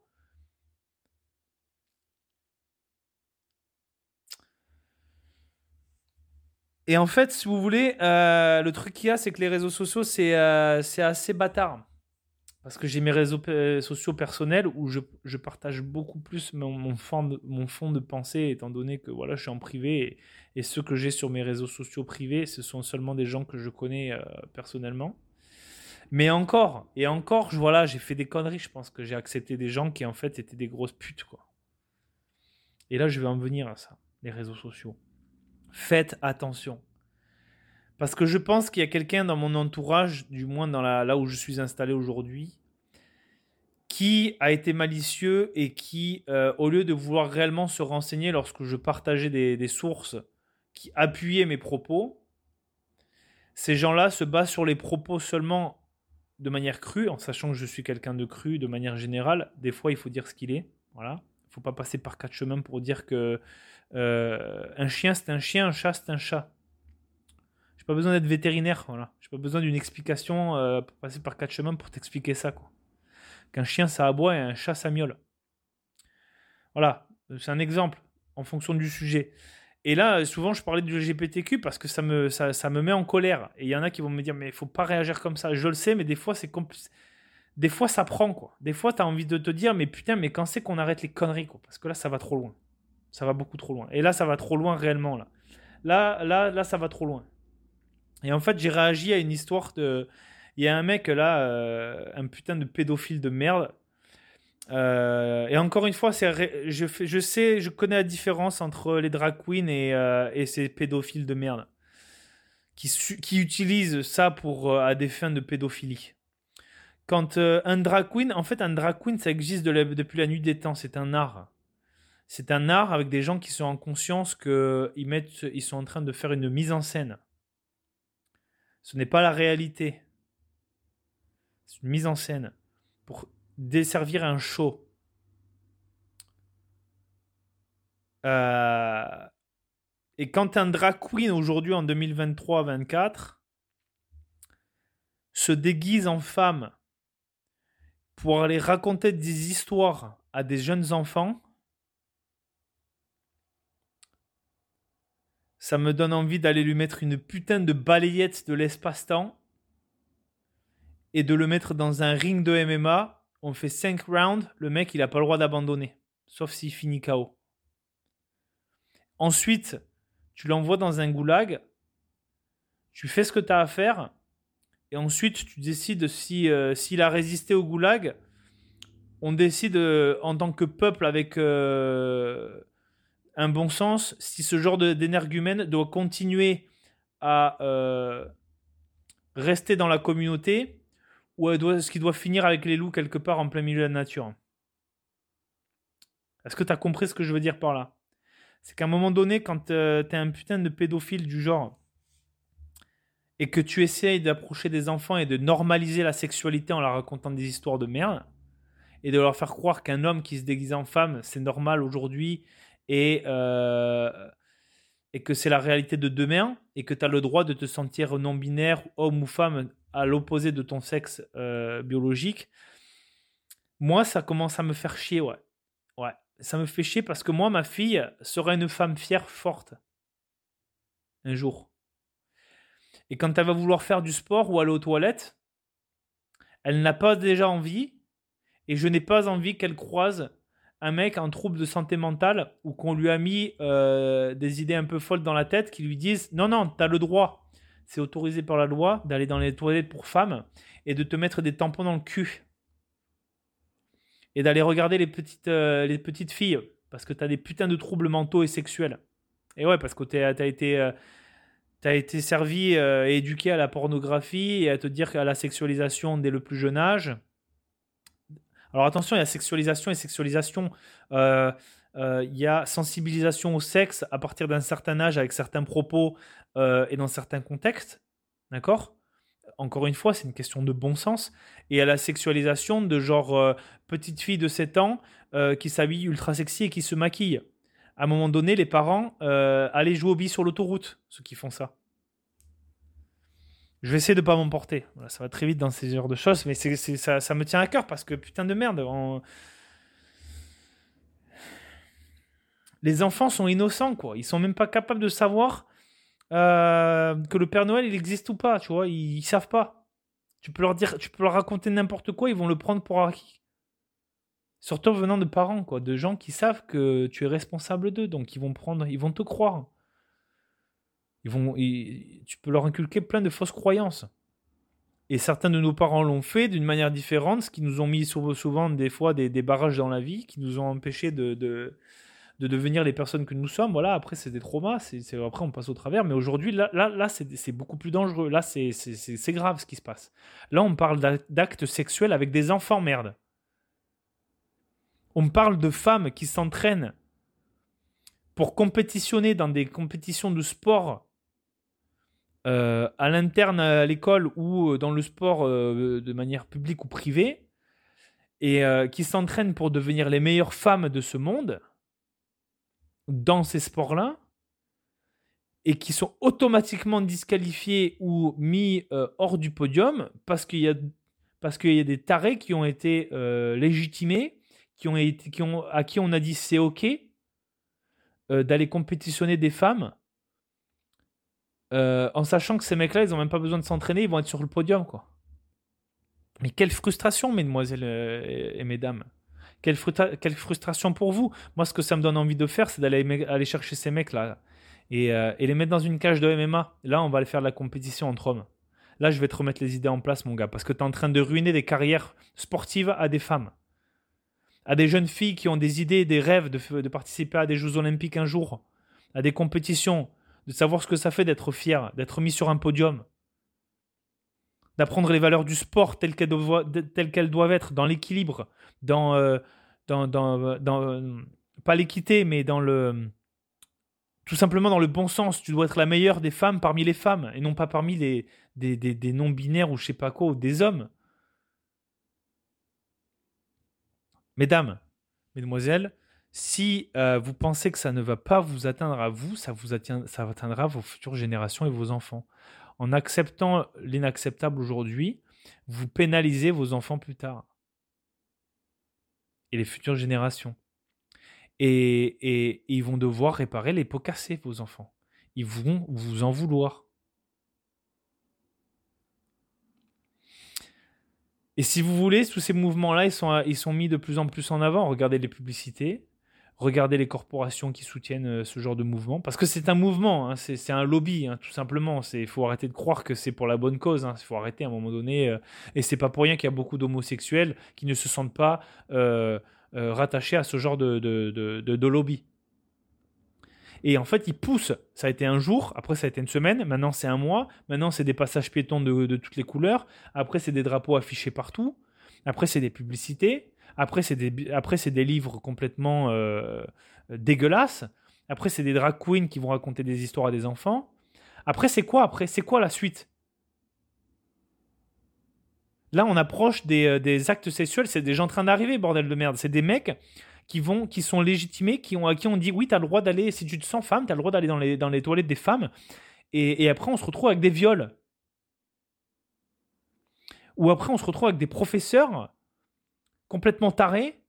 Et en fait, si vous voulez, euh, le truc qu'il y a, c'est que les réseaux sociaux, c'est euh, assez bâtard parce que j'ai mes réseaux sociaux personnels où je, je partage beaucoup plus mon, mon, fond de, mon fond de pensée, étant donné que voilà, je suis en privé et, ceux que j'ai sur mes réseaux sociaux privés, ce sont seulement des gens que je connais euh, personnellement. Mais encore, et encore, voilà, j'ai fait des conneries. Je pense que j'ai accepté des gens qui en fait étaient des grosses putes, quoi. Et là, je vais en venir à ça, les réseaux sociaux. Faites attention. Parce que je pense qu'il y a quelqu'un dans mon entourage, du moins dans là où je suis installé aujourd'hui, qui a été malicieux et qui, euh, au lieu de vouloir réellement se renseigner lorsque je partageais des, sources qui appuyaient mes propos, ces gens-là se basent sur les propos seulement de manière crue, en sachant que je suis quelqu'un de cru de manière générale. Des fois, il faut dire ce qu'il est. Voilà. Il ne faut pas passer par quatre chemins pour dire que euh, un chien c'est un chien, un chat c'est un chat. J'ai pas besoin d'être vétérinaire, voilà. J'ai pas besoin d'une explication euh, pour passer par quatre chemins pour t'expliquer ça, quoi. Qu'un chien ça aboie et un chat ça miaule. Voilà, c'est un exemple en fonction du sujet. Et là, souvent, je parlais du LGBTQ parce que ça me, ça, ça me met en colère. Et il y en a qui vont me dire, mais il faut pas réagir comme ça. Je le sais, mais des fois, c'est des fois, ça prend, quoi. Des fois, tu as envie de te dire, mais putain, mais quand c'est qu'on arrête les conneries, quoi? Parce que là, ça va trop loin. Ça va beaucoup trop loin. Et là, ça va trop loin réellement, là. Là, là, là, ça va trop loin. Et en fait, j'ai réagi à une histoire de... Il y a un mec, là, euh, un putain de pédophile de merde, euh, et encore une fois, je, je, sais, je connais la différence entre les drag queens et, euh, ces pédophiles de merde qui, qui utilisent ça pour à des fins de pédophilie. Quand un drag queen, en fait, un drag queen, ça existe depuis la nuit des temps. C'est un art. C'est un art avec des gens qui sont en conscience qu'ils mettent, ils sont en train de faire une mise en scène. Ce n'est pas la réalité. C'est une mise en scène pour desservir un show. Euh, et quand un drag queen aujourd'hui en 2023-24 se déguise en femme pour aller raconter des histoires à des jeunes enfants, ça me donne envie d'aller lui mettre une putain de balayette de l'espace-temps et de le mettre dans un ring de MMA. On fait 5 rounds, le mec il a pas le droit d'abandonner, sauf s'il finit KO. Ensuite, tu l'envoies dans un goulag, tu fais ce que tu as à faire, et ensuite tu décides si euh, s'il a résisté au goulag, on décide euh, en tant que peuple avec euh, un bon sens si ce genre d'énergumène doit continuer à euh, rester dans la communauté ou est-ce qu'il doit finir avec les loups quelque part en plein milieu de la nature? Est-ce que tu as compris ce que je veux dire par là? C'est qu'à un moment donné, quand euh, tu es un putain de pédophile du genre et que tu essayes d'approcher des enfants et de normaliser la sexualité en leur racontant des histoires de merde et de leur faire croire qu'un homme qui se déguise en femme, c'est normal aujourd'hui et, euh, et que c'est la réalité de demain et que tu as le droit de te sentir non-binaire, homme ou femme, à l'opposé de ton sexe euh, biologique, moi, ça commence à me faire chier, ouais. Ouais, ça me fait chier parce que moi, ma fille sera une femme fière, forte. Un jour. Et quand elle va vouloir faire du sport ou aller aux toilettes, elle n'a pas déjà envie, et je n'ai pas envie qu'elle croise un mec en trouble de santé mentale ou qu'on lui a mis euh, des idées un peu folles dans la tête qui lui disent non, non, tu as le droit, c'est autorisé par la loi d'aller dans les toilettes pour femmes et de te mettre des tampons dans le cul. Et d'aller regarder les petites, euh, les petites filles parce que tu as des putains de troubles mentaux et sexuels. Et ouais, parce que tu as été. Euh, été servi et éduqué à la pornographie et à te dire qu'à la sexualisation dès le plus jeune âge, alors attention, il y a sexualisation et sexualisation. Euh, euh, il y a sensibilisation au sexe à partir d'un certain âge avec certains propos euh, et dans certains contextes. D'accord? Encore une fois, c'est une question de bon sens. Et a la sexualisation de genre petite fille de 7 ans qui s'habille ultra sexy et qui se maquille. À un moment donné, les parents allaient jouer au billes sur l'autoroute, ceux qui font ça. Je vais essayer de pas m'emporter. ça va très vite dans ces heures de choses, mais ça, me tient à cœur parce que putain de merde. Les enfants sont innocents, quoi. Ils sont même pas capables de savoir euh, que le Père Noël il existe ou pas, tu vois. Ils, ils, savent pas. Tu peux leur dire, tu peux leur raconter n'importe quoi, ils vont le prendre pour acquis. Surtout venant de parents, quoi, de gens qui savent que tu es responsable d'eux, donc ils vont prendre, ils vont te croire. Ils vont, tu peux leur inculquer plein de fausses croyances. Et certains de nos parents l'ont fait d'une manière différente, ce qui nous ont mis souvent des fois des, barrages dans la vie, qui nous ont empêchés de, de devenir les personnes que nous sommes. Voilà, après, c'est des traumas, c'est, après, on passe au travers. Mais aujourd'hui, là, là, là c'est, beaucoup plus dangereux. Là, c'est, c'est grave ce qui se passe. Là, on parle d'actes sexuels avec des enfants, merde. On parle de femmes qui s'entraînent pour compétitionner dans des compétitions de sport euh, à l'interne à l'école ou dans le sport euh, de manière publique ou privée et euh, qui s'entraînent pour devenir les meilleures femmes de ce monde dans ces sports-là et qui sont automatiquement disqualifiés ou mis hors du podium parce qu'il y a parce qu'il y a des tarés qui ont été légitimés, qui ont été, qui ont, à qui on a dit c'est ok d'aller compétitionner des femmes euh, en sachant que ces mecs-là, ils ont même pas besoin de s'entraîner, ils vont être sur le podium, quoi. Mais quelle frustration, mesdemoiselles euh, et mesdames. Quelle, quelle, frustration pour vous. Moi, ce que ça me donne envie de faire, c'est d'aller aller chercher ces mecs-là et, euh, et, les mettre dans une cage de MMA. Là, on va aller faire de la compétition entre hommes. Là, je vais te remettre les idées en place, mon gars, parce que tu es en train de ruiner des carrières sportives à des femmes. À des jeunes filles qui ont des idées, des rêves de, de participer à des Jeux Olympiques un jour, à des compétitions de savoir ce que ça fait d'être fier, d'être mis sur un podium, d'apprendre les valeurs du sport telles qu'elles doivent, être, dans l'équilibre, dans, euh, euh, pas l'équité, mais dans le, tout simplement dans le bon sens. Tu dois être la meilleure des femmes parmi les femmes et non pas parmi les, des, des non-binaires ou je sais pas quoi, ou des hommes. Mesdames, mesdemoiselles, si euh, vous pensez que ça ne va pas vous atteindre à vous, ça vous ça atteindra vos futures générations et vos enfants. En acceptant l'inacceptable aujourd'hui, vous pénalisez vos enfants plus tard et les futures générations. Et, ils vont devoir réparer les pots cassés, vos enfants. Ils vont vous en vouloir. Et si vous voulez, tous ces mouvements-là, ils sont, ils sont mis de plus en plus en avant. Regardez les publicités, Regardez les corporations qui soutiennent euh, ce genre de mouvement, parce que c'est un mouvement, hein, c'est un lobby, hein, tout simplement. Il faut arrêter de croire que c'est pour la bonne cause, il hein. faut arrêter à un moment donné. Euh, et c'est pas pour rien qu'il y a beaucoup d'homosexuels qui ne se sentent pas euh, rattachés à ce genre de, de, lobby. Et en fait, ils poussent. Ça a été un jour, après ça a été une semaine, maintenant c'est un mois, maintenant c'est des passages piétons de, toutes les couleurs, après c'est des drapeaux affichés partout, après c'est des publicités, après, c'est des, après, c'est des livres complètement euh, dégueulasses. Après, c'est des drag queens qui vont raconter des histoires à des enfants. Après, c'est quoi après C'est quoi la suite? Là, on approche des, euh, des actes sexuels. C'est des gens en train d'arriver, bordel de merde. C'est des mecs qui vont, qui sont légitimés, qui ont, à qui on dit oui, t'as le droit d'aller, si tu te sens femme, t'as le droit d'aller dans les, dans les toilettes des femmes. Et, et après, on se retrouve avec des viols. Ou après, on se retrouve avec des professeurs complètement tarés,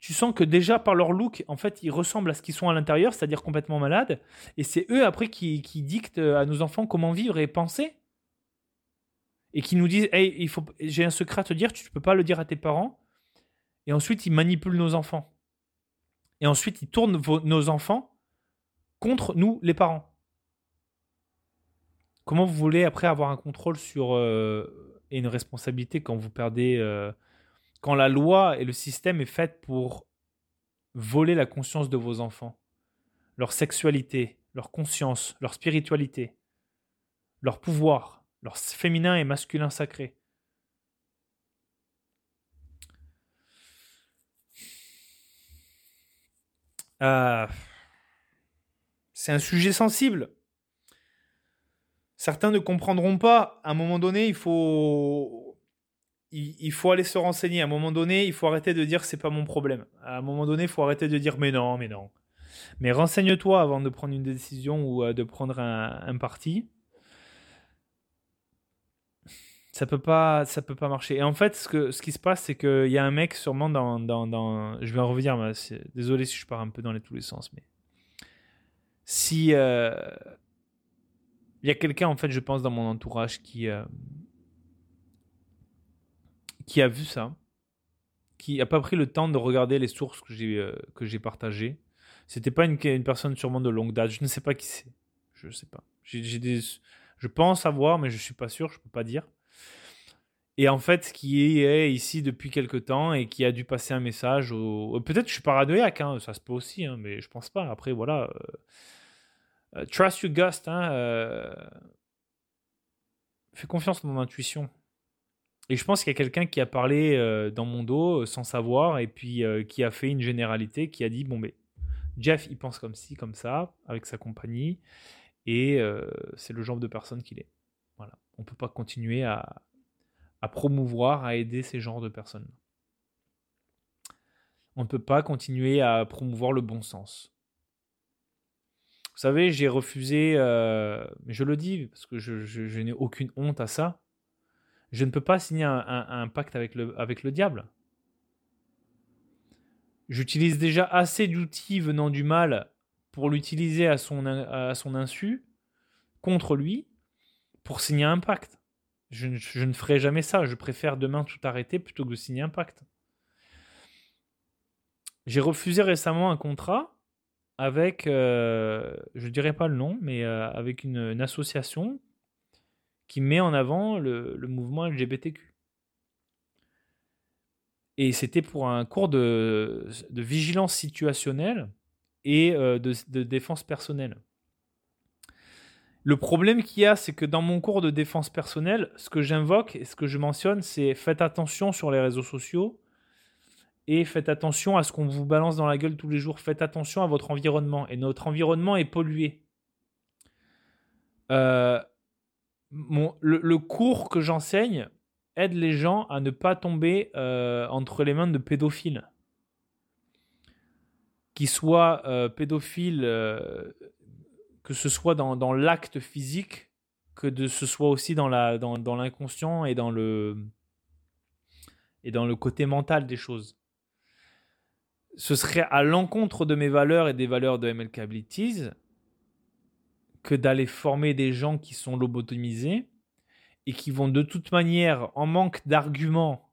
tu sens que déjà par leur look, en fait, ils ressemblent à ce qu'ils sont à l'intérieur, c'est-à-dire complètement malades. Et c'est eux après qui, dictent à nos enfants comment vivre et penser. Et qui nous disent Hey, j'ai un secret à te dire, tu ne peux pas le dire à tes parents. Et ensuite, ils manipulent nos enfants. Et ensuite, ils tournent nos enfants contre nous, les parents. Comment vous voulez après avoir un contrôle sur euh, et une responsabilité quand vous perdez euh, quand la loi et le système est fait pour voler la conscience de vos enfants, leur sexualité, leur conscience, leur spiritualité, leur pouvoir, leur féminin et masculin sacré. Euh, c'est un sujet sensible. Certains ne comprendront pas. À un moment donné, il faut il, faut aller se renseigner. À un moment donné, il faut arrêter de dire c'est pas mon problème. À un moment donné, il faut arrêter de dire mais non, mais non. Mais renseigne-toi avant de prendre une décision ou euh, de prendre un, parti. Ça peut pas, ça peut pas marcher. Et en fait, ce, que, ce qui se passe, c'est qu'il y a un mec sûrement dans, dans, je vais en revenir. Mais désolé si je pars un peu dans les, tous les sens, mais si euh, il y a quelqu'un en fait, je pense dans mon entourage qui euh, qui a vu ça, qui n'a pas pris le temps de regarder les sources que j'ai euh, que j'ai partagées. C'était pas une, personne sûrement de longue date. Je ne sais pas qui c'est. Je ne sais pas. J'ai des, je pense savoir, mais je suis pas sûr. Je peux pas dire. et en fait qui est ici depuis quelque temps et qui a dû passer un message. Peut-être que je suis paranoïaque, hein, ça se peut aussi, hein, mais je pense pas. Après, voilà. Euh, trust your gust. Hein, euh, fais confiance dans mon intuition. Et je pense qu'il y a quelqu'un qui a parlé euh, dans mon dos sans savoir et puis qui a fait une généralité, qui a dit bon, mais Jeff, il pense comme ci, comme ça, avec sa compagnie, et c'est le genre de personne qu'il est. Voilà. On ne peut pas continuer à, promouvoir, à aider ces genres de personnes. On ne peut pas continuer à promouvoir le bon sens. Vous savez, j'ai refusé, euh, je le dis parce que je, n'ai aucune honte à ça, je ne peux pas signer un, pacte avec le, avec le diable. J'utilise déjà assez d'outils venant du mal pour l'utiliser à son, à son insu, contre lui, pour signer un pacte. Je, ne ferai jamais ça. Je préfère demain tout arrêter plutôt que de signer un pacte. J'ai refusé récemment un contrat avec, euh, je dirais pas le nom, mais euh, avec une, association qui met en avant le, mouvement LGBTQ. Et c'était pour un cours de, vigilance situationnelle et euh, de, défense personnelle. Le problème qu'il y a, c'est que dans mon cours de défense personnelle, ce que j'invoque et ce que je mentionne, c'est faites attention sur les réseaux sociaux et faites attention à ce qu'on vous balance dans la gueule tous les jours. Faites attention à votre environnement. Et notre environnement est pollué. Euh, le, cours que j'enseigne aide les gens à ne pas tomber euh, entre les mains de pédophiles. Qui soient euh, pédophiles, que ce soit dans, l'acte physique, que de ce soit aussi dans l'inconscient dans, et, dans le, et dans le côté mental des choses ce serait à l'encontre de mes valeurs et des valeurs de MLK Abilities que d'aller former des gens qui sont lobotomisés et qui vont de toute manière, en manque d'arguments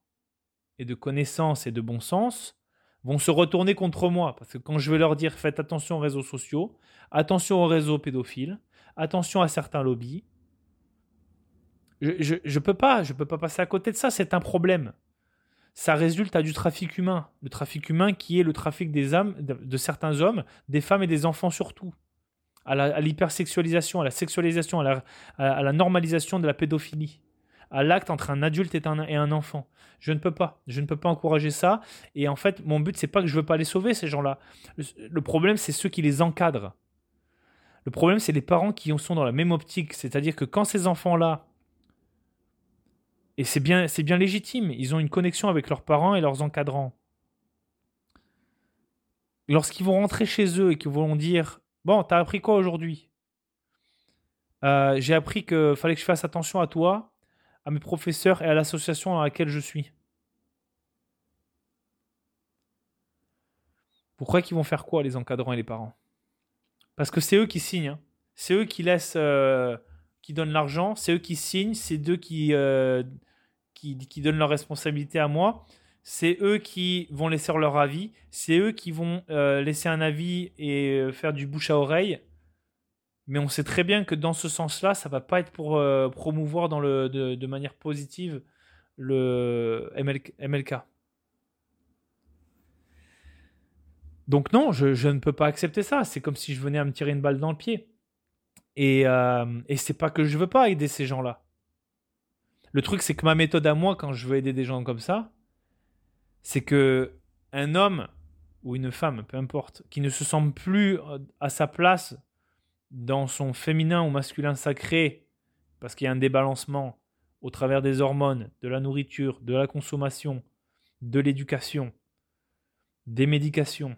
et de connaissances et de bon sens, vont se retourner contre moi. Parce que quand je vais leur dire faites attention aux réseaux sociaux, attention aux réseaux pédophiles, attention à certains lobbies, je ne peux pas, je peux pas passer à côté de ça, c'est un problème ça résulte à du trafic humain. Le trafic humain qui est le trafic des âmes de, certains hommes, des femmes et des enfants surtout. À l'hypersexualisation, à, la sexualisation, à la, normalisation de la pédophilie. À l'acte entre un adulte et un, enfant. Je ne peux pas. Je ne peux pas encourager ça. Et en fait, mon but, c'est pas que je veux pas les sauver, ces gens-là. le problème, c'est ceux qui les encadrent. Le problème, c'est les parents qui sont dans la même optique. C'est-à-dire que quand ces enfants-là et c'est bien, c'est bien légitime. Ils ont une connexion avec leurs parents et leurs encadrants. Lorsqu'ils vont rentrer chez eux et qu'ils vont dire Bon, t'as appris quoi aujourd'hui? Euh, J'ai appris qu'il fallait que je fasse attention à toi, à mes professeurs et à l'association dans laquelle je suis. Pourquoi qu'ils vont faire quoi, les encadrants et les parents? Parce que c'est eux qui signent. Hein. C'est eux qui laissent. Euh, qui donnent l'argent, c'est eux qui signent, c'est eux qui, euh, qui, qui, donnent leur responsabilité à moi, c'est eux qui vont laisser leur avis, c'est eux qui vont euh, laisser un avis et euh, faire du bouche à oreille. Mais on sait très bien que dans ce sens-là, ça va pas être pour promouvoir dans le, de, manière positive le MLK. Donc non, je, je ne peux pas accepter ça. C'est comme si je venais à me tirer une balle dans le pied. Et, euh, et c'est pas que je veux pas aider ces gens-là. Le truc, c'est que ma méthode à moi, quand je veux aider des gens comme ça, c'est que un homme ou une femme, peu importe, qui ne se sent plus à sa place dans son féminin ou masculin sacré, parce qu'il y a un débalancement au travers des hormones, de la nourriture, de la consommation, de l'éducation, des médications,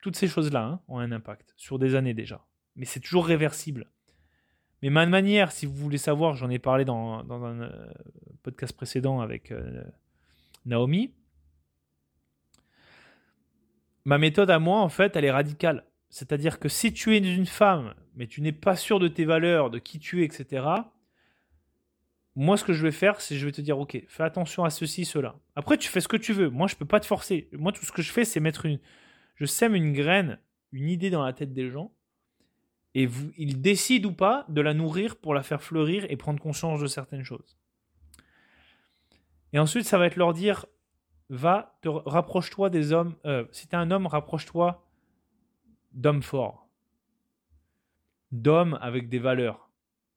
toutes ces choses-là hein, ont un impact sur des années déjà mais c'est toujours réversible. Mais ma manière, si vous voulez savoir, j'en ai parlé dans, un euh, podcast précédent avec euh, Naomi. Ma méthode à moi, en fait, elle est radicale. C'est-à-dire que si tu es une femme, mais tu n'es pas sûr de tes valeurs, de qui tu es, etc., moi, ce que je vais faire, c'est je vais te dire, ok, fais attention à ceci, cela. Après, tu fais ce que tu veux. Moi, je ne peux pas te forcer. Moi, tout ce que je fais, c'est mettre une. Je sème une graine, une idée dans la tête des gens et vous, il décide ou pas de la nourrir pour la faire fleurir et prendre conscience de certaines choses. Et ensuite, ça va être leur dire va, te rapproche-toi des hommes. Euh, si tu es un homme, rapproche-toi d'hommes forts, d'hommes avec des valeurs,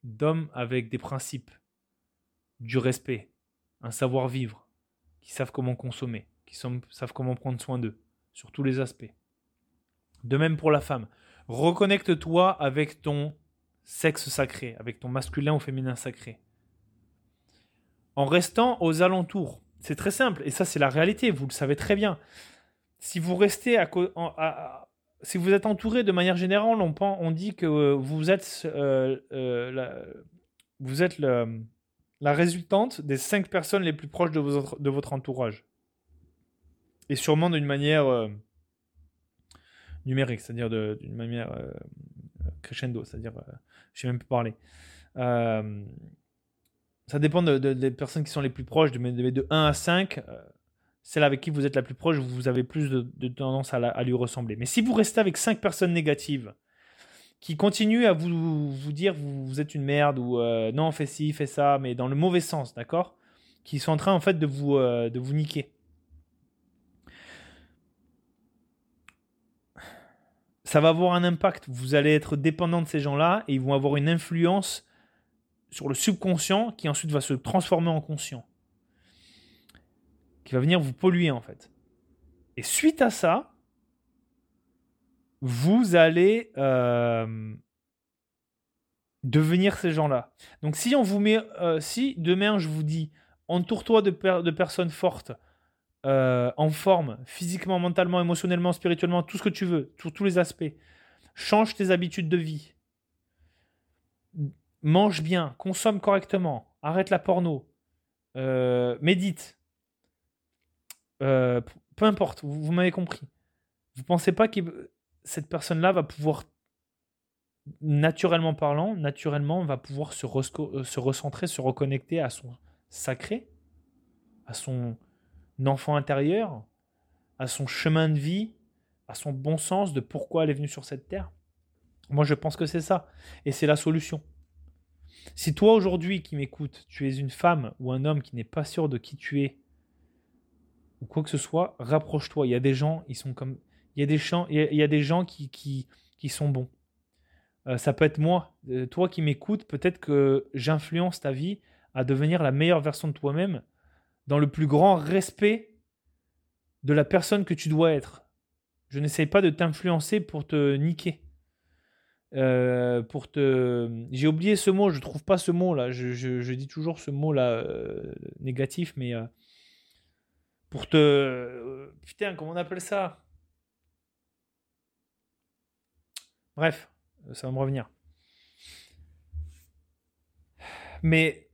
d'hommes avec des principes, du respect, un savoir-vivre, qui savent comment consommer, qui savent comment prendre soin d'eux, sur tous les aspects. De même pour la femme. Reconnecte-toi avec ton sexe sacré, avec ton masculin ou féminin sacré. En restant aux alentours. C'est très simple, et ça c'est la réalité, vous le savez très bien. Si vous restez à, si vous êtes entouré de manière générale, on, on dit que vous êtes, euh, euh, la, vous êtes la résultante des cinq personnes les plus proches de, votre entourage. Et sûrement d'une manière euh, numérique, c'est-à-dire d'une manière crescendo, c'est-à-dire, je sais même pas parler. Ça dépend des personnes qui sont les plus proches, de, de 1 à 5 celle avec qui vous êtes la plus proche, vous avez plus de, tendance à, lui ressembler. Mais si vous restez avec cinq personnes négatives, qui continuent à vous, vous dire vous, vous êtes une merde ou euh, non, fais ci, fais ça, mais dans le mauvais sens, d'accord Qui sont en train en fait de vous, euh, de vous niquer. Ça va avoir un impact. Vous allez être dépendant de ces gens-là et ils vont avoir une influence sur le subconscient qui ensuite va se transformer en conscient qui va venir vous polluer en fait. Et suite à ça, vous allez euh, devenir ces gens-là. Donc si on vous met, euh, si demain je vous dis, entoure-toi de, de, personnes fortes, euh, en forme, physiquement, mentalement, émotionnellement, spirituellement, tout ce que tu veux, tous les aspects. Change tes habitudes de vie. Mange bien, consomme correctement, arrête la porno, médite, euh, peu importe, vous, m'avez compris. Vous pensez pas que cette personne-là va pouvoir, naturellement parlant, naturellement, va pouvoir se, euh, se recentrer, se reconnecter à son sacré, à son enfant intérieur, à son chemin de vie, à son bon sens de pourquoi elle est venue sur cette terre? Moi, je pense que c'est ça. Et c'est la solution. Si toi, aujourd'hui, qui m'écoutes, tu es une femme ou un homme qui n'est pas sûr de qui tu es, ou quoi que ce soit, rapproche-toi. Il y a des gens, ils sont comme. Il y a des, il y a, des gens qui, qui, qui sont bons. Euh, ça peut être moi. Euh, toi qui m'écoutes, peut-être que j'influence ta vie à devenir la meilleure version de toi-même dans le plus grand respect de la personne que tu dois être. Je n'essaye pas de t'influencer pour te niquer. Euh, pour te. J'ai oublié ce mot, je trouve pas ce mot là. Je, je, dis toujours ce mot là négatif, mais pour te. Euh, putain, comment on appelle ça? Bref, ça va me revenir. Mais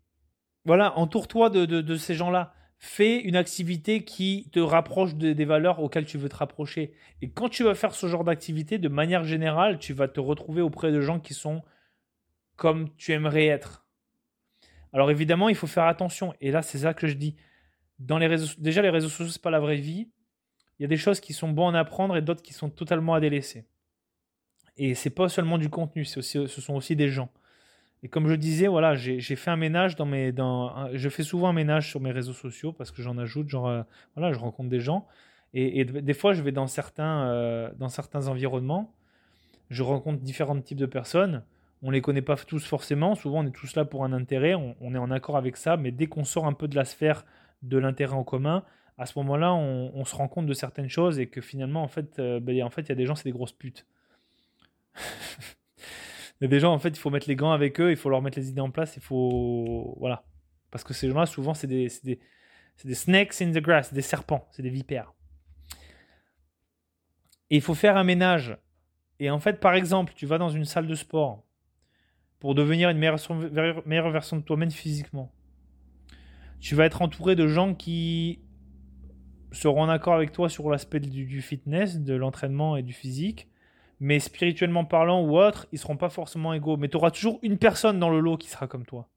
voilà, entoure-toi de, ces gens-là. Fais une activité qui te rapproche des valeurs auxquelles tu veux te rapprocher. Et quand tu vas faire ce genre d'activité, de manière générale, tu vas te retrouver auprès de gens qui sont comme tu aimerais être. Alors évidemment, il faut faire attention. Et là, c'est ça que je dis dans les réseaux, déjà les réseaux sociaux, c'est pas la vraie vie. Il y a des choses qui sont bonnes à apprendre et d'autres qui sont totalement à délaisser. Et c'est pas seulement du contenu, aussi, ce sont aussi des gens. Et comme je disais, voilà, j'ai fait un ménage dans mes, dans, je fais souvent un ménage sur mes réseaux sociaux parce que j'en ajoute, genre, euh, voilà, je rencontre des gens. Et, des fois, je vais dans certains, euh, dans certains environnements, je rencontre différents types de personnes. On les connaît pas tous forcément. Souvent, on est tous là pour un intérêt. on est en accord avec ça. Mais dès qu'on sort un peu de la sphère de l'intérêt en commun, à ce moment-là, on, se rend compte de certaines choses et que finalement, en fait, euh, ben, en fait, il y a des gens, c'est des grosses putes. il y des gens, en fait, il faut mettre les gants avec eux, il faut leur mettre les idées en place, il faut. Voilà. Parce que ces gens-là, souvent, c'est des, snakes in the grass, des serpents, c'est des vipères. Et il faut faire un ménage. Et en fait, par exemple, tu vas dans une salle de sport pour devenir une meilleure version de toi-même physiquement tu vas être entouré de gens qui seront en accord avec toi sur l'aspect du, fitness, de l'entraînement et du physique. Mais spirituellement parlant ou autre, ils seront pas forcément égaux. Mais tu auras toujours une personne dans le lot qui sera comme toi.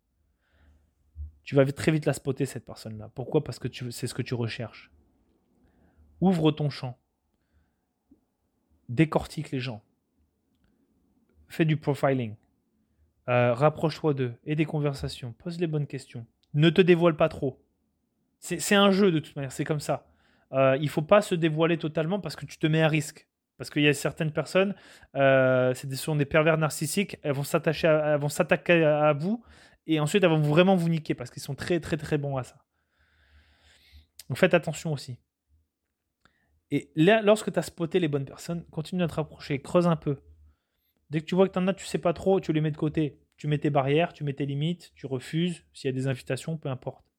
Tu vas très vite la spotter, cette personne-là. Pourquoi? Parce que c'est ce que tu recherches. Ouvre ton champ. Décortique les gens. Fais du profiling. Euh, rapproche-toi d'eux. Et des conversations. Pose les bonnes questions. Ne te dévoile pas trop. C'est un jeu de toute manière, c'est comme ça. Euh, il faut pas se dévoiler totalement parce que tu te mets à risque. Parce qu'il y a certaines personnes, euh, ce sont des pervers narcissiques, elles vont s'attacher, elles vont s'attaquer à, vous et ensuite elles vont vraiment vous niquer parce qu'ils sont très très très bons à ça. Donc faites attention aussi. Et là, lorsque tu as spoté les bonnes personnes, continue à te rapprocher, creuse un peu. Dès que tu vois que tu en as, tu sais pas trop, tu les mets de côté. Tu mets tes barrières, tu mets tes limites, tu refuses. S'il y a des invitations, peu importe.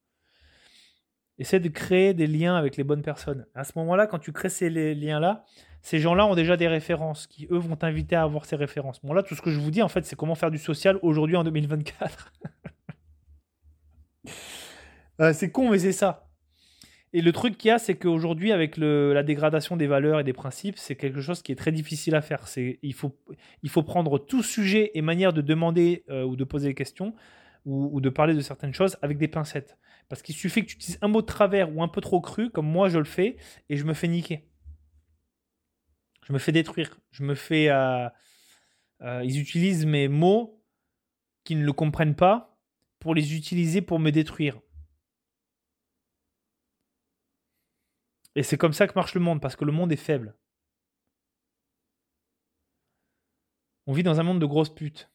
Essaie de créer des liens avec les bonnes personnes. À ce moment-là, quand tu crées ces liens-là, ces gens-là ont déjà des références qui, eux, vont t'inviter à avoir ces références. Bon, là, tout ce que je vous dis, en fait, c'est comment faire du social aujourd'hui en 2024. Euh, c'est con, mais c'est ça. Et le truc qu'il y a, c'est qu'aujourd'hui, avec la dégradation des valeurs et des principes, c'est quelque chose qui est très difficile à faire. C'est, il, faut, il faut prendre tout sujet et manière de demander euh, ou de poser des questions ou, de parler de certaines choses avec des pincettes. Parce qu'il suffit que tu utilises un mot de travers ou un peu trop cru, comme moi je le fais, et je me fais niquer. Je me fais détruire. Je me fais. Euh, euh, ils utilisent mes mots qui ne le comprennent pas pour les utiliser pour me détruire. Et c'est comme ça que marche le monde, parce que le monde est faible. On vit dans un monde de grosses putes.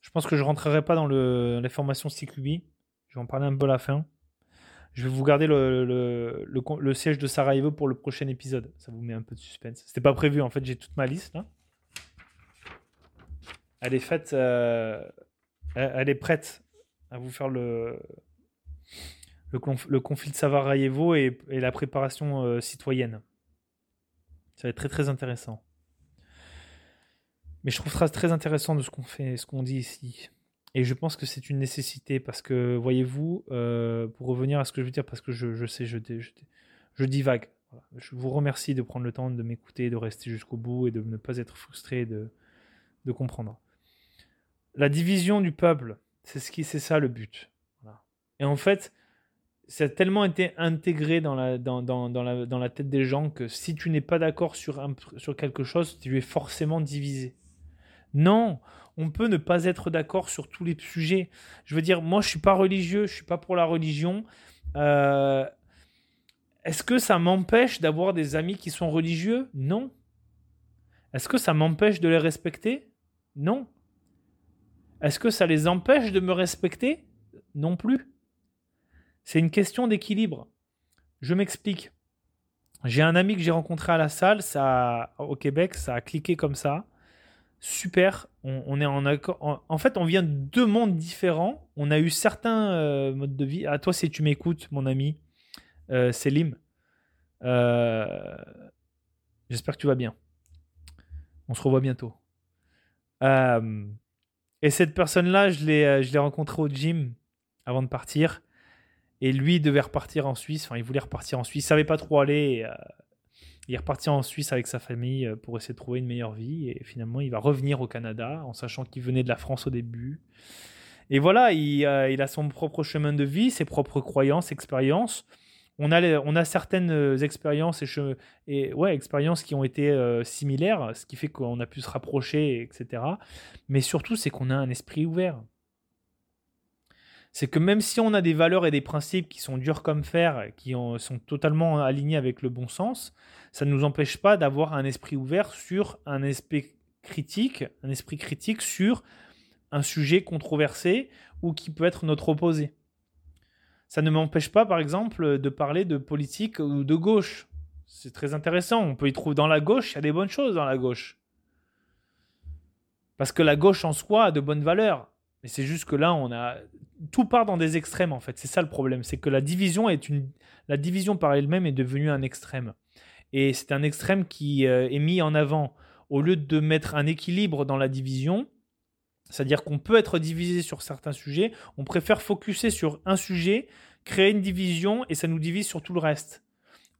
Je pense que je rentrerai pas dans le, les formations CQB. Je vais en parler un peu à la fin. Je vais vous garder le, siège de Sarajevo pour le prochain épisode. Ça vous met un peu de suspense. C'était pas prévu, en fait, j'ai toute ma liste là. Elle est faite. Euh, elle est prête à vous faire le, conflit de Sarajevo et, et la préparation euh, citoyenne. Ça va être très très intéressant. Mais je trouve ça très intéressant de ce qu'on fait, ce qu'on dit ici. Et je pense que c'est une nécessité parce que, voyez-vous, euh, pour revenir à ce que je veux dire, parce que je, sais, je, je, je divague. Je vous remercie de prendre le temps de m'écouter, de rester jusqu'au bout et de ne pas être frustré, de, de comprendre. La division du peuple, c'est ce qui, c'est ça le but. Et en fait, ça a tellement été intégré dans la, tête des gens que si tu n'es pas d'accord sur quelque chose, tu es forcément divisé. Non, on peut ne pas être d'accord sur tous les sujets. Je veux dire, moi, je suis pas religieux, je suis pas pour la religion. Euh, est-ce que ça m'empêche d'avoir des amis qui sont religieux? Non. Est-ce que ça m'empêche de les respecter? Non. Est-ce que ça les empêche de me respecter? Non plus. C'est une question d'équilibre. Je m'explique. J'ai un ami que j'ai rencontré à la salle, ça au Québec, ça a cliqué comme ça. Super, on, est en accord. En, fait, on vient de deux mondes différents. On a eu certains euh, modes de vie. À toi, si tu m'écoutes, mon ami, euh, Selim. Euh, j'espère que tu vas bien. On se revoit bientôt. et cette personne-là, je l'ai rencontrée au gym avant de partir. Et lui devait repartir en Suisse. Enfin, il voulait repartir en Suisse. Il savait pas trop aller. Euh, il est reparti en Suisse avec sa famille euh, pour essayer de trouver une meilleure vie. Et finalement, il va revenir au Canada en sachant qu'il venait de la France au début. Et voilà, il, euh, a son propre chemin de vie, ses propres croyances, expériences. On a, certaines expériences et, et ouais, expériences qui ont été similaires, ce qui fait qu'on a pu se rapprocher, etc. Mais surtout, c'est qu'on a un esprit ouvert c'est que même si on a des valeurs et des principes qui sont durs comme fer, qui sont totalement alignés avec le bon sens, ça ne nous empêche pas d'avoir un esprit ouvert sur un esprit critique, un esprit critique sur un sujet controversé ou qui peut être notre opposé. Ça ne m'empêche pas, par exemple, de parler de politique ou de gauche. C'est très intéressant. On peut y trouver dans la gauche, il y a des bonnes choses dans la gauche. Parce que la gauche en soi a de bonnes valeurs. Mais c'est juste que là, on a tout part dans des extrêmes en fait. C'est ça le problème, c'est que la division est une, la division par elle-même est devenue un extrême. Et c'est un extrême qui euh, est mis en avant au lieu de mettre un équilibre dans la division. C'est-à-dire qu'on peut être divisé sur certains sujets, on préfère focuser sur un sujet, créer une division et ça nous divise sur tout le reste.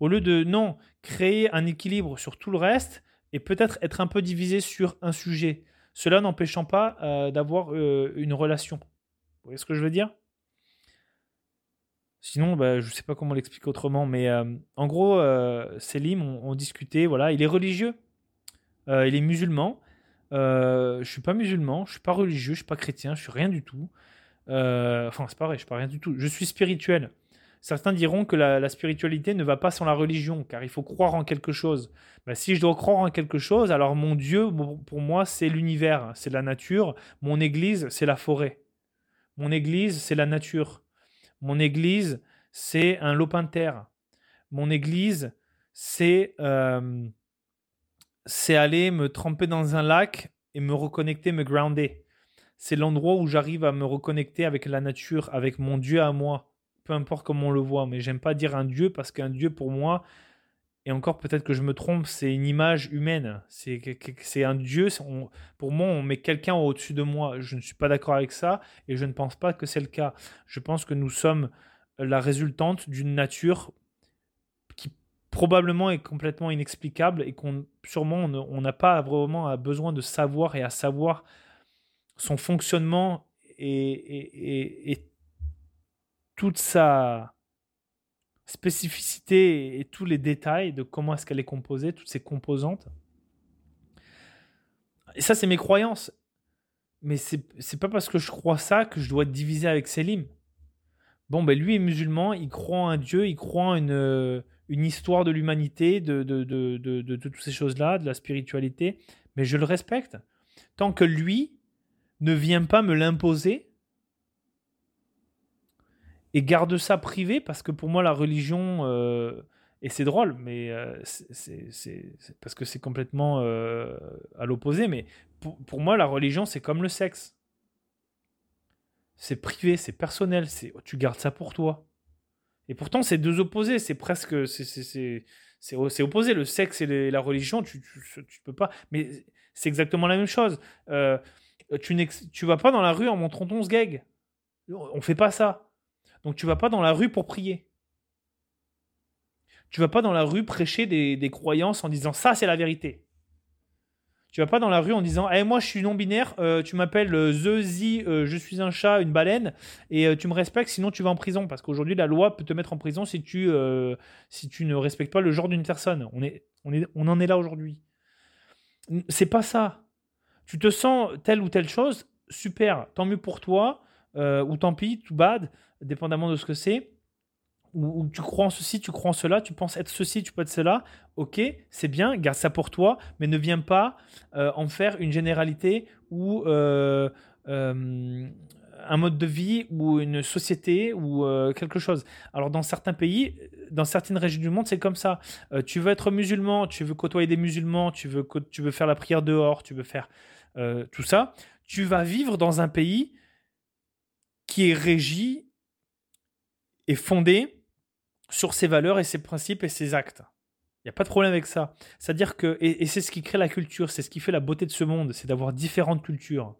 Au lieu de non, créer un équilibre sur tout le reste et peut-être être un peu divisé sur un sujet. Cela n'empêchant pas euh, d'avoir euh, une relation. Vous voyez ce que je veux dire? Sinon, bah, je ne sais pas comment l'expliquer autrement, mais euh, en gros, euh, Selim, on, discutait, voilà, il est religieux, euh, il est musulman. je suis pas musulman, je suis pas religieux, je suis pas chrétien, je suis rien du tout. Euh, enfin, c'est pareil, je parle rien du tout. Je suis spirituel. Certains diront que la, spiritualité ne va pas sans la religion, car il faut croire en quelque chose. Bah, si je dois croire en quelque chose, alors mon Dieu, pour moi, c'est l'univers, c'est la nature. Mon Église, c'est la forêt. Mon Église, c'est la nature. Mon Église, c'est un lopin de terre. Mon Église, c'est euh, aller me tremper dans un lac et me reconnecter, me grounder. C'est l'endroit où j'arrive à me reconnecter avec la nature, avec mon Dieu à moi. Peu importe comment on le voit, mais j'aime pas dire un Dieu parce qu'un Dieu pour moi, et encore peut-être que je me trompe, c'est une image humaine. C'est un Dieu. pour moi, on met quelqu'un au-dessus de moi. Je ne suis pas d'accord avec ça et je ne pense pas que c'est le cas. Je pense que nous sommes la résultante d'une nature probablement est complètement inexplicable et qu'on sûrement on n'a pas vraiment besoin de savoir et à savoir son fonctionnement et, toute sa spécificité et tous les détails de comment est-ce qu'elle est composée, toutes ses composantes. Et ça, c'est mes croyances. Mais c'est pas parce que je crois ça que je dois divisé avec Selim. Bon, ben lui est musulman, il croit en un Dieu, il croit en une, une histoire de l'humanité, de, de, de, de, toutes ces choses-là, de la spiritualité, mais je le respecte. Tant que lui ne vient pas me l'imposer et garde ça privé, parce que pour moi, la religion, euh, et c'est drôle, mais euh, c'est parce que c'est complètement euh, à l'opposé, mais pour, pour moi, la religion, c'est comme le sexe. C'est privé, c'est personnel, tu gardes ça pour toi. Et pourtant, c'est deux opposés. C'est presque. C'est opposé. Le sexe et la religion, tu, tu, peux pas. Mais c'est exactement la même chose. Tu, tu vas pas dans la rue en montrant ton sgeg. On fait pas ça. Donc tu vas pas dans la rue pour prier. Tu vas pas dans la rue prêcher des, croyances en disant ça, c'est la vérité. Tu vas pas dans la rue en disant hey, eh, moi je suis non binaire, euh, tu m'appelles euh, The euh, je suis un chat, une baleine et tu me respectes sinon tu vas en prison parce qu'aujourd'hui la loi peut te mettre en prison si tu si tu ne respectes pas le genre d'une personne. On on est on en est là aujourd'hui. C'est pas ça. Tu te sens telle ou telle chose, super, tant mieux pour toi ou tant pis, tout bad, dépendamment de ce que c'est ou, tu crois en ceci, tu crois en cela, tu penses être ceci, tu peux être cela, ok, c'est bien, garde ça pour toi, mais ne viens pas euh, en faire une généralité ou euh, euh, un mode de vie ou une société ou quelque chose. Alors dans certains pays, dans certaines régions du monde, c'est comme ça. tu veux être musulman, tu veux côtoyer des musulmans, tu veux, tu veux faire la prière dehors, tu veux faire tout ça, tu vas vivre dans un pays qui est régi et fondé sur ses valeurs et ses principes et ses actes. Il n'y a pas de problème avec ça. C'est-à-dire que, et, c'est ce qui crée la culture, c'est ce qui fait la beauté de ce monde, c'est d'avoir différentes cultures.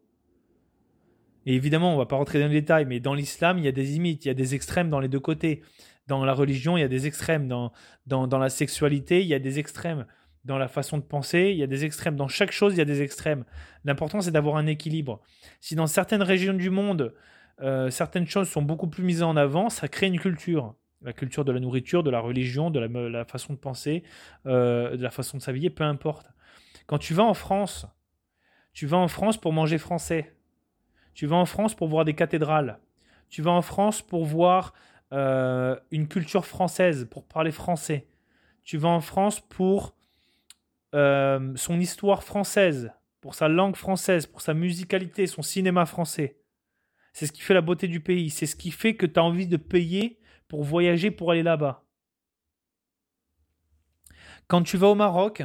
Et évidemment, on va pas rentrer dans les détails, mais dans l'islam, il y a des limites, il y a des extrêmes dans les deux côtés. Dans la religion, il y a des extrêmes. Dans, dans, dans la sexualité, il y a des extrêmes. Dans la façon de penser, il y a des extrêmes. Dans chaque chose, il y a des extrêmes. L'important, c'est d'avoir un équilibre. Si dans certaines régions du monde, euh, certaines choses sont beaucoup plus mises en avant, ça crée une culture la culture de la nourriture, de la religion, de la, façon de penser, euh, de la façon de s'habiller, peu importe. Quand tu vas en France, tu vas en France pour manger français. Tu vas en France pour voir des cathédrales. Tu vas en France pour voir euh, une culture française, pour parler français. Tu vas en France pour son histoire française, pour sa langue française, pour sa musicalité, son cinéma français. C'est ce qui fait la beauté du pays. C'est ce qui fait que tu as envie de payer pour voyager pour aller là-bas. Quand tu vas au Maroc,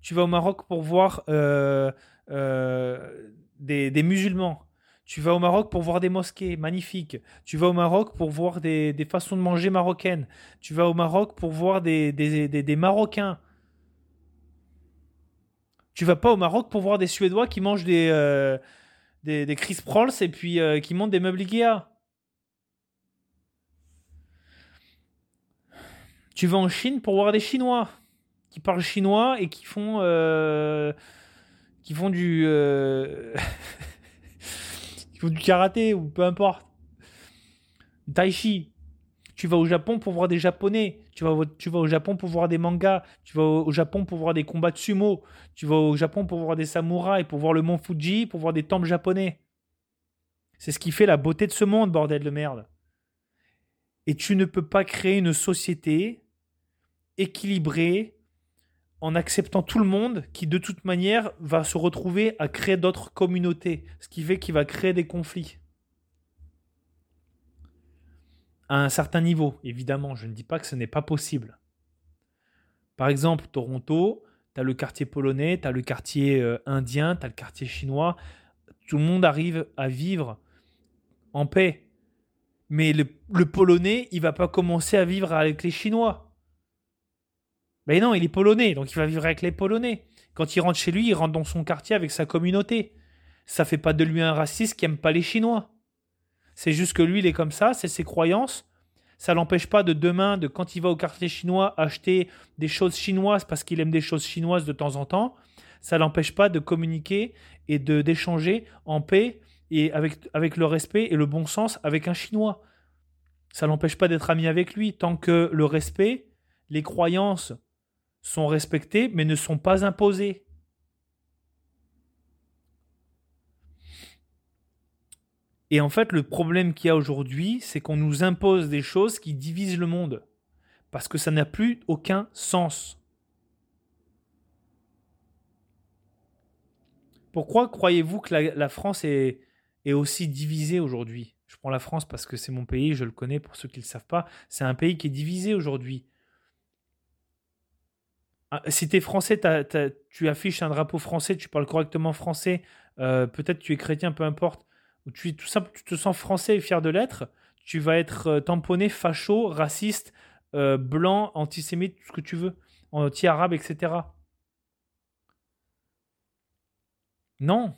tu vas au Maroc pour voir euh, euh, des, musulmans. Tu vas au Maroc pour voir des mosquées magnifiques. Tu vas au Maroc pour voir des, façons de manger marocaines. Tu vas au Maroc pour voir des, Marocains. Tu vas pas au Maroc pour voir des Suédois qui mangent des, euh, des, des Chris Prolls et puis qui montent des meubles Ikea. Tu vas en Chine pour voir des Chinois qui parlent chinois et qui font euh, qui font du euh, qui font du karaté ou peu importe. Tai chi. Tu vas au Japon pour voir des japonais. Tu vas, au Japon pour voir des mangas. Tu vas au, Japon pour voir des combats de sumo. Tu vas au Japon pour voir des samouraïs, pour voir le mont Fuji, pour voir des temples japonais. C'est ce qui fait la beauté de ce monde, bordel de merde. Et tu ne peux pas créer une société équilibrée en acceptant tout le monde qui de toute manière va se retrouver à créer d'autres communautés, ce qui fait qu'il va créer des conflits. À un certain niveau, évidemment, je ne dis pas que ce n'est pas possible. Par exemple, Toronto, tu as le quartier polonais, tu as le quartier euh, indien, tu as le quartier chinois. Tout le monde arrive à vivre en paix. Mais le, polonais, il va pas commencer à vivre avec les chinois. Mais non, il est polonais, donc il va vivre avec les polonais. Quand il rentre chez lui, il rentre dans son quartier avec sa communauté. Ça fait pas de lui un raciste qui aime pas les Chinois. C'est juste que lui, il est comme ça, c'est ses croyances. Ça l'empêche pas de demain, de quand il va au quartier chinois, acheter des choses chinoises parce qu'il aime des choses chinoises de temps en temps. Ça l'empêche pas de communiquer et de d'échanger en paix et avec, avec le respect et le bon sens avec un Chinois. Ça l'empêche pas d'être ami avec lui tant que le respect, les croyances sont respectés mais ne sont pas imposés. Et en fait, le problème qu'il y a aujourd'hui, c'est qu'on nous impose des choses qui divisent le monde. Parce que ça n'a plus aucun sens. Pourquoi croyez-vous que la, France est, aussi divisée aujourd'hui? Je prends la France parce que c'est mon pays, je le connais pour ceux qui ne le savent pas. C'est un pays qui est divisé aujourd'hui. Ah, si tu es français, tu affiches un drapeau français, tu parles correctement français, euh, peut-être tu es chrétien, peu importe, tu, tout simple, tu te sens français et fier de l'être, tu vas être euh, tamponné facho, raciste, euh, blanc, antisémite, tout ce que tu veux, anti-arabe, etc. Non.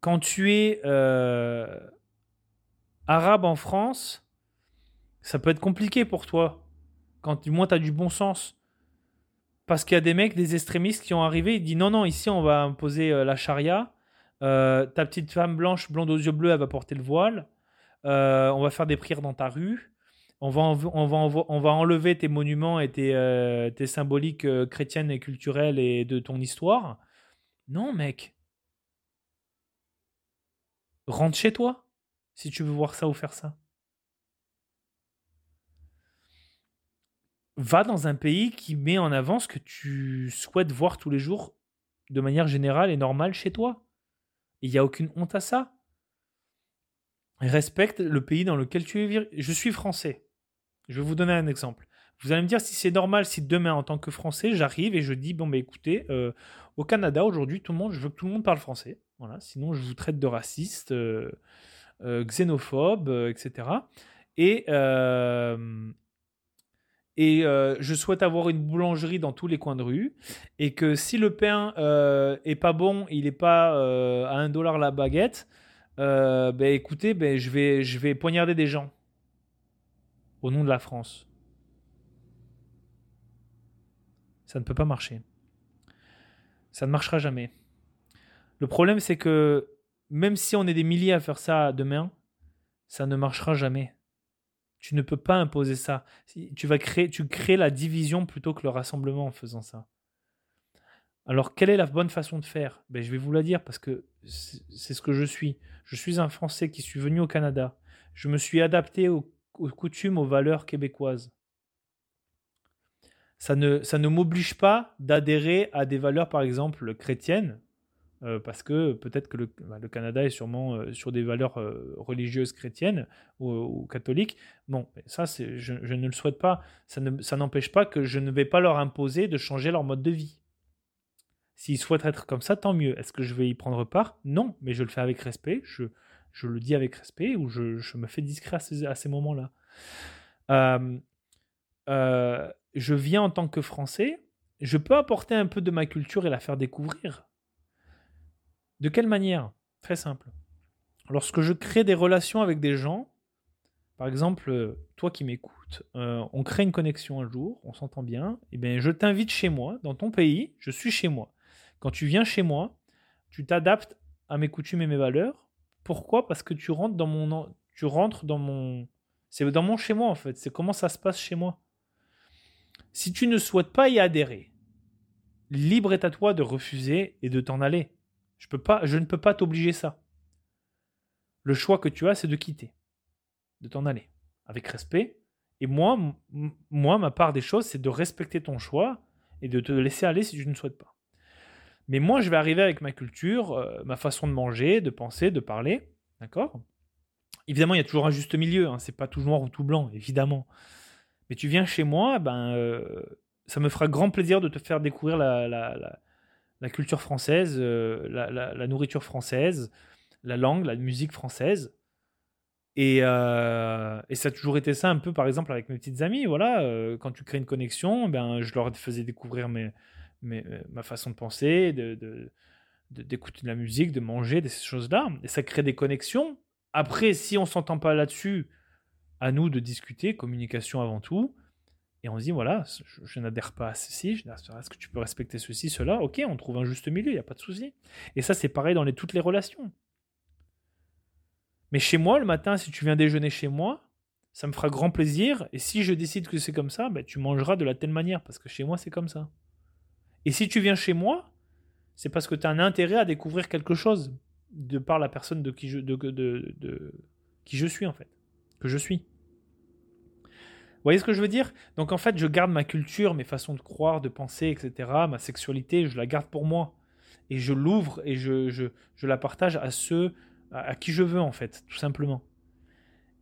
quand tu es arabe en France, ça peut être compliqué pour toi quand du moins tu as du bon sens. Parce qu'il y a des mecs, des extrémistes qui ont arrivé, ils disent non, non, ici on va imposer euh, la charia. Euh, ta petite femme blanche, blonde aux yeux bleus, elle va porter le voile. Euh, on va faire des prières dans ta rue. On va, on va, on va enlever tes monuments et tes, tes symboliques chrétiennes et culturelles et de ton histoire. Non, mec. Rentre chez toi si tu veux voir ça ou faire ça. Va dans un pays qui met en avant ce que tu souhaites voir tous les jours de manière générale et normale chez toi. Il n'y a aucune honte à ça. Respecte le pays dans lequel tu es. Je suis français. Je vais vous donner un exemple. Vous allez me dire si c'est normal si demain, en tant que Français, j'arrive et je dis bon, bah écoutez, euh, au Canada aujourd'hui, tout le monde, je veux que tout le monde parle français. Voilà, sinon je vous traite de raciste, euh, euh, xénophobe, etc. Et et euh, je souhaite avoir une boulangerie dans tous les coins de rue et que si le pain euh, est pas bon, il n'est pas euh, à un dollar la baguette, ben écoutez, ben je vais je vais poignarder des gens au nom de la France. Ça ne peut pas marcher. Ça ne marchera jamais. Le problème c'est que même si on est des milliers à faire ça demain, ça ne marchera jamais. Tu ne peux pas imposer ça. Tu crées la division plutôt que le rassemblement en faisant ça. Alors, quelle est la bonne façon de faire? Ben, Je vais vous la dire parce que c'est ce que je suis. Je suis un Français qui suis venu au Canada. Je me suis adapté aux, coutumes, aux valeurs québécoises. Ça ne m'oblige pas d'adhérer à des valeurs, par exemple, chrétiennes, euh, parce que peut-être que le, bah, Canada est sûrement euh, sur des valeurs euh, religieuses chrétiennes ou, catholiques. Bon, ça, je, ne le souhaite pas. Ça, n'empêche pas que je ne vais pas leur imposer de changer leur mode de vie. S'ils souhaitent être comme ça, tant mieux. Est-ce que je vais y prendre part? Non, mais je le fais avec respect. Je, le dis avec respect ou je, me fais discret à ces moments-là. je viens en tant que Français. Je peux apporter un peu de ma culture et la faire découvrir de quelle manière? Très simple. Lorsque je crée des relations avec des gens, par exemple, toi qui m'écoutes, euh, on crée une connexion un jour, on s'entend bien, eh bien je t'invite chez moi, dans ton pays, je suis chez moi. Quand tu viens chez moi, tu t'adaptes à mes coutumes et mes valeurs. Pourquoi? Parce que tu rentres dans mon tu rentres dans mon c'est dans mon chez moi en fait, c'est comment ça se passe chez moi. Si tu ne souhaites pas y adhérer, libre est à toi de refuser et de t'en aller. Je, ne peux pas t'obliger ça. Le choix que tu as, c'est de quitter, de t'en aller, avec respect. Et moi, moi, ma part des choses, c'est de respecter ton choix et de te laisser aller si tu ne souhaites pas. Mais moi, je vais arriver avec ma culture, euh, ma façon de manger, de penser, de parler. D'accord? Évidemment, il y a toujours un juste milieu. Hein, c'est pas tout noir ou tout blanc, évidemment. Mais tu viens chez moi, ben, euh, ça me fera grand plaisir de te faire découvrir la, culture française, euh, la, nourriture française, la langue, la musique française. Et, et, ça a toujours été ça un peu, par exemple, avec mes petites amies. Voilà, quand tu crées une connexion, ben, je leur faisais découvrir mes, euh, ma façon de penser, de, d'écouter de, la musique, de manger, de ces choses-là. Et ça crée des connexions. Après, si on s'entend pas là-dessus, à nous de discuter, communication avant tout. Et on se dit, voilà, je, n'adhère pas à ceci, je est-ce que tu peux respecter ceci, cela Ok, on trouve un juste milieu, il n'y a pas de souci. Et ça, c'est pareil dans toutes les relations. Mais chez moi, le matin, si tu viens déjeuner chez moi, ça me fera grand plaisir. Et si je décide que c'est comme ça, ben, tu mangeras de la telle manière, parce que chez moi, c'est comme ça. Et si tu viens chez moi, c'est parce que tu as un intérêt à découvrir quelque chose de par la personne de, qui je suis, en fait. Que je suis. Vous voyez ce que je veux dire? Donc en fait, je garde ma culture, mes façons de croire, de penser, etc., ma sexualité, je la garde pour moi. Et je l'ouvre et je, la partage à ceux à, qui je veux, en fait, tout simplement.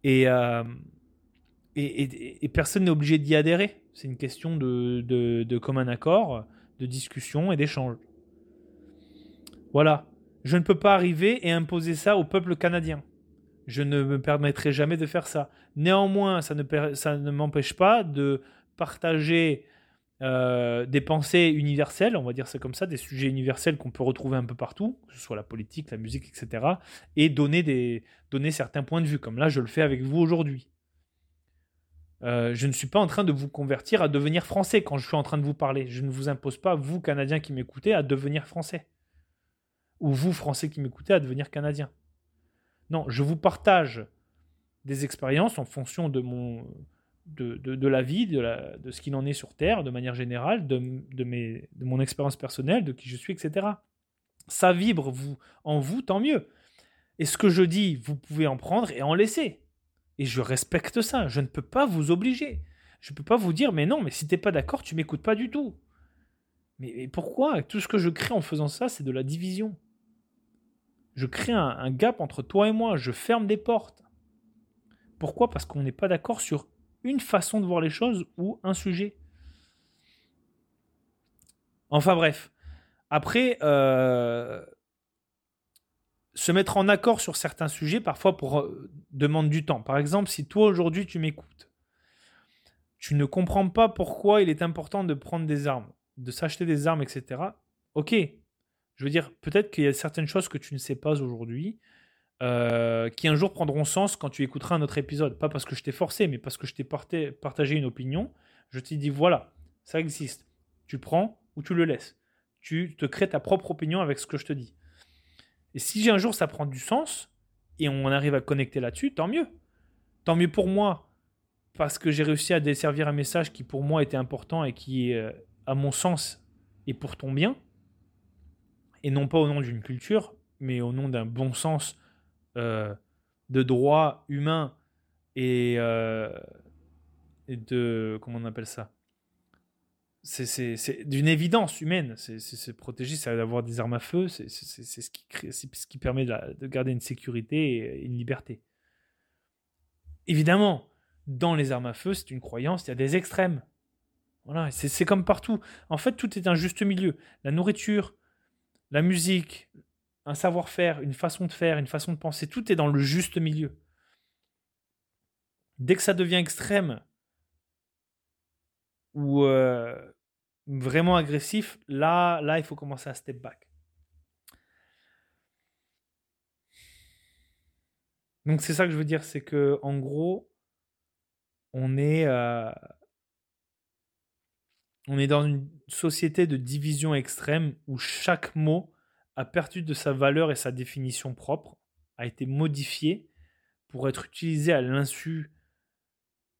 Et, euh, et, personne n'est obligé d'y adhérer. C'est une question de, de, de commun accord de discussion et d'échange. Voilà. Je ne peux pas arriver et imposer ça au peuple canadien. Je ne me permettrai jamais de faire ça. Néanmoins, ça ne, m'empêche pas de partager euh, des pensées universelles, on va dire ça comme ça, des sujets universels qu'on peut retrouver un peu partout, que ce soit la politique, la musique, etc., et donner certains points de vue, comme là je le fais avec vous aujourd'hui. Euh, je ne suis pas en train de vous convertir à devenir français quand je suis en train de vous parler. Je ne vous impose pas, vous, Canadiens qui m'écoutez, à devenir français. Ou vous, Français qui m'écoutez, à devenir Canadien. Non, je vous partage des expériences en fonction de, mon, de, de, la vie, de, la, de ce qu'il en est sur Terre, de manière générale, de, de, mes, de mon expérience personnelle, de qui je suis, etc. Ça vibre vous, en vous, tant mieux. Et ce que je dis, vous pouvez en prendre et en laisser. Et je respecte ça. Je ne peux pas vous obliger. Je ne peux pas vous dire, mais non, mais si t'es pas d'accord, tu m'écoutes pas du tout. Mais, pourquoi? Tout ce que je crée en faisant ça, c'est de la division. Je crée un, gap entre toi et moi. Je ferme des portes. Pourquoi? Parce qu'on n'est pas d'accord sur une façon de voir les choses ou un sujet. Enfin bref. Après, euh, se mettre en accord sur certains sujets, parfois euh, demande du temps. Par exemple, si toi aujourd'hui tu m'écoutes, tu ne comprends pas pourquoi il est important de prendre des armes, de s'acheter des armes, etc. Ok, je veux dire, peut-être qu'il y a certaines choses que tu ne sais pas aujourd'hui, euh, qui un jour prendront sens quand tu écouteras un autre épisode. Pas parce que je t'ai forcé, mais parce que je t'ai partagé une opinion. Je t'ai dit, voilà, ça existe. Tu prends ou tu le laisses. Tu te crées ta propre opinion avec ce que je te dis. Et si un jour ça prend du sens et on arrive à connecter là-dessus, tant mieux. Tant mieux pour moi, parce que j'ai réussi à desservir un message qui pour moi était important et qui, euh, à mon sens, est pour ton bien. Et non pas au nom d'une culture, mais au nom d'un bon sens euh, de droit humain et, euh, et de. Comment on appelle ça? C'est d'une évidence humaine. C'est se protéger, c'est d'avoir des armes à feu, c'est ce, qui ce qui permet de, garder une sécurité et une liberté. Évidemment, dans les armes à feu, c'est une croyance, il y a des extrêmes. Voilà, c'est comme partout. En fait, tout est un juste milieu. La nourriture, la musique, un savoir-faire, une façon de faire, une façon de penser, tout est dans le juste milieu. Dès que ça devient extrême, ou euh, vraiment agressif, là, là, il faut commencer à step back. Donc c'est ça que je veux dire, c'est que en gros, on est, euh, on est dans une société de division extrême où chaque mot a perdu de sa valeur et sa définition propre, a été modifié pour être utilisé à l'insu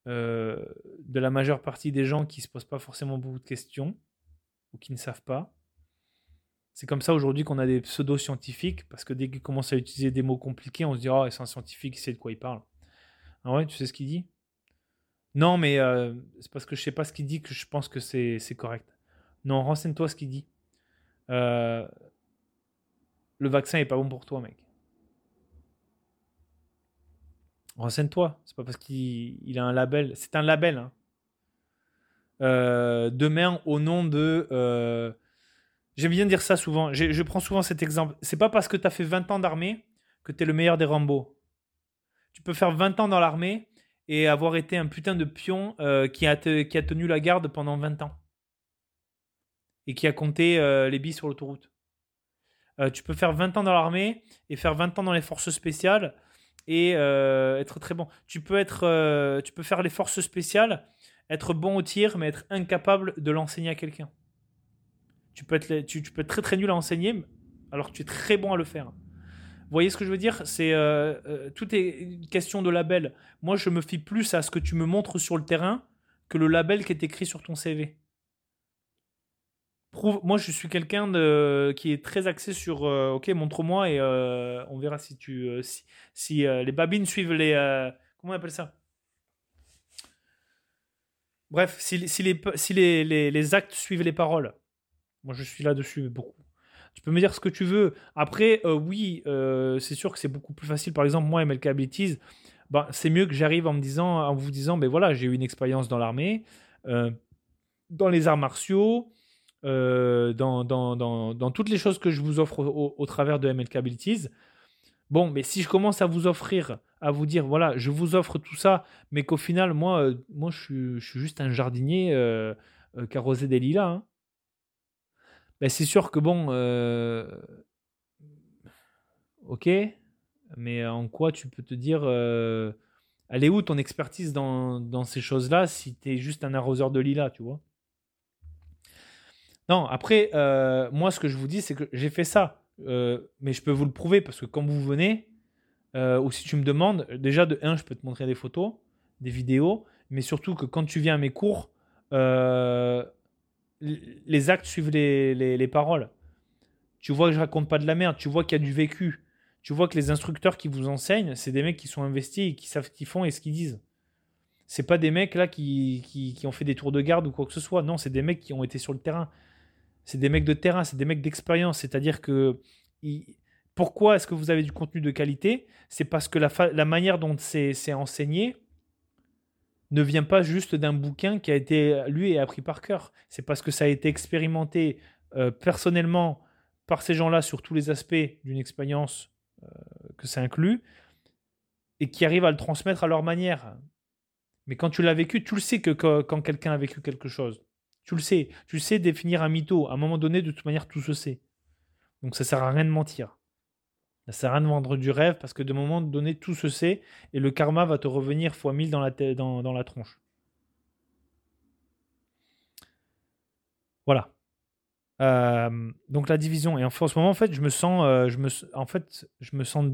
euh, de la majeure partie des gens qui ne se posent pas forcément beaucoup de questions ou qui ne savent pas. C'est comme ça aujourd'hui qu'on a des pseudo-scientifiques, parce que dès qu'ils commencent à utiliser des mots compliqués, on se dit, oh, c'est un scientifique, il sait de quoi il parle. Ah ouais, tu sais ce qu'il dit? Non, mais euh, c'est parce que je sais pas ce qu'il dit que je pense que c'est correct. Non, renseigne-toi ce qu'il dit. Euh, le vaccin est pas bon pour toi, mec. Renseigne-toi. C'est pas parce qu'il a un label. C'est un label. Hein. Euh, demain, au nom de. J'aime bien dire ça souvent. Je prends souvent cet exemple. C'est pas parce que tu as fait 20 ans d'armée que tu es le meilleur des Rambo. Tu peux faire 20 ans dans l'armée et avoir été un putain de pion euh, qui, a tenu la garde pendant 20 ans. Et qui a compté les billes sur l'autoroute. tu peux faire 20 ans dans l'armée et faire 20 ans dans les forces spéciales et euh, être très bon. Tu peux, être, euh, tu peux faire les forces spéciales, être bon au tir, mais être incapable de l'enseigner à quelqu'un. Tu peux, être, tu, peux être très très nul à enseigner, alors que tu es très bon à le faire. Vous voyez ce que je veux dire? C'est euh, tout est une question de label. Moi, je me fie plus à ce que tu me montres sur le terrain que le label qui est écrit sur ton CV moi je suis quelqu'un qui est très axé sur euh, ok montre-moi et euh, on verra si tu euh, si, les babines suivent les comment on appelle ça? Bref si, les si les, les, actes suivent les paroles. Moi je suis là dessus beaucoup tu peux me dire ce que tu veux après oui c'est sûr que c'est beaucoup plus facile par exemple moi MLK Abilities bah, c'est mieux que j'arrive en me disant en vous disant ben voilà j'ai eu une expérience dans l'armée dans les arts martiaux euh, dans, dans, dans, toutes les choses que je vous offre au, travers de MLK Abilities. Bon, mais si je commence à vous offrir, à vous dire, voilà, je vous offre tout ça, mais qu'au final, moi, euh, moi je, suis, je suis juste un jardinier euh, euh carrosé des lilas, hein. Ben, c'est sûr que bon, ok, mais en quoi tu peux te dire, elle est où ton expertise dans, ces choses-là si tu es juste un arroseur de lilas, tu vois? Non, après, euh, moi, ce que je vous dis, c'est que j'ai fait ça. Euh, mais je peux vous le prouver parce que quand vous venez, euh, ou si tu me demandes, déjà de 1, je peux te montrer des photos, des vidéos, mais surtout que quand tu viens à mes cours, les actes suivent les, paroles. Tu vois que je raconte pas de la merde, tu vois qu'il y a du vécu. Tu vois que les instructeurs qui vous enseignent, c'est des mecs qui sont investis et qui savent ce qu'ils font et ce qu'ils disent. C'est pas des mecs là qui, qui, ont fait des tours de garde ou quoi que ce soit. Non, c'est des mecs qui ont été sur le terrain c'est des mecs de terrain, c'est des mecs d'expérience. C'est-à-dire que pourquoi est-ce que vous avez du contenu de qualité? C'est parce que la, manière dont c'est enseigné ne vient pas juste d'un bouquin qui a été lu et appris par cœur. C'est parce que ça a été expérimenté euh, personnellement par ces gens-là sur tous les aspects d'une expérience euh, que ça inclut et qui arrivent à le transmettre à leur manière. Mais quand tu l'as vécu, tu le sais que quand quelqu'un a vécu quelque chose. Tu le sais. Tu sais définir un mytho. À un moment donné, de toute manière, tout se sait. Donc ça sert à rien de mentir. Ça sert à rien de vendre du rêve parce que de moment donné, tout se sait et le karma va te revenir fois mille dans la, dans, dans la tronche. Voilà. Euh, donc la division. Et en, ce moment, en fait, je me sens, euh, je me, en fait, je me sens,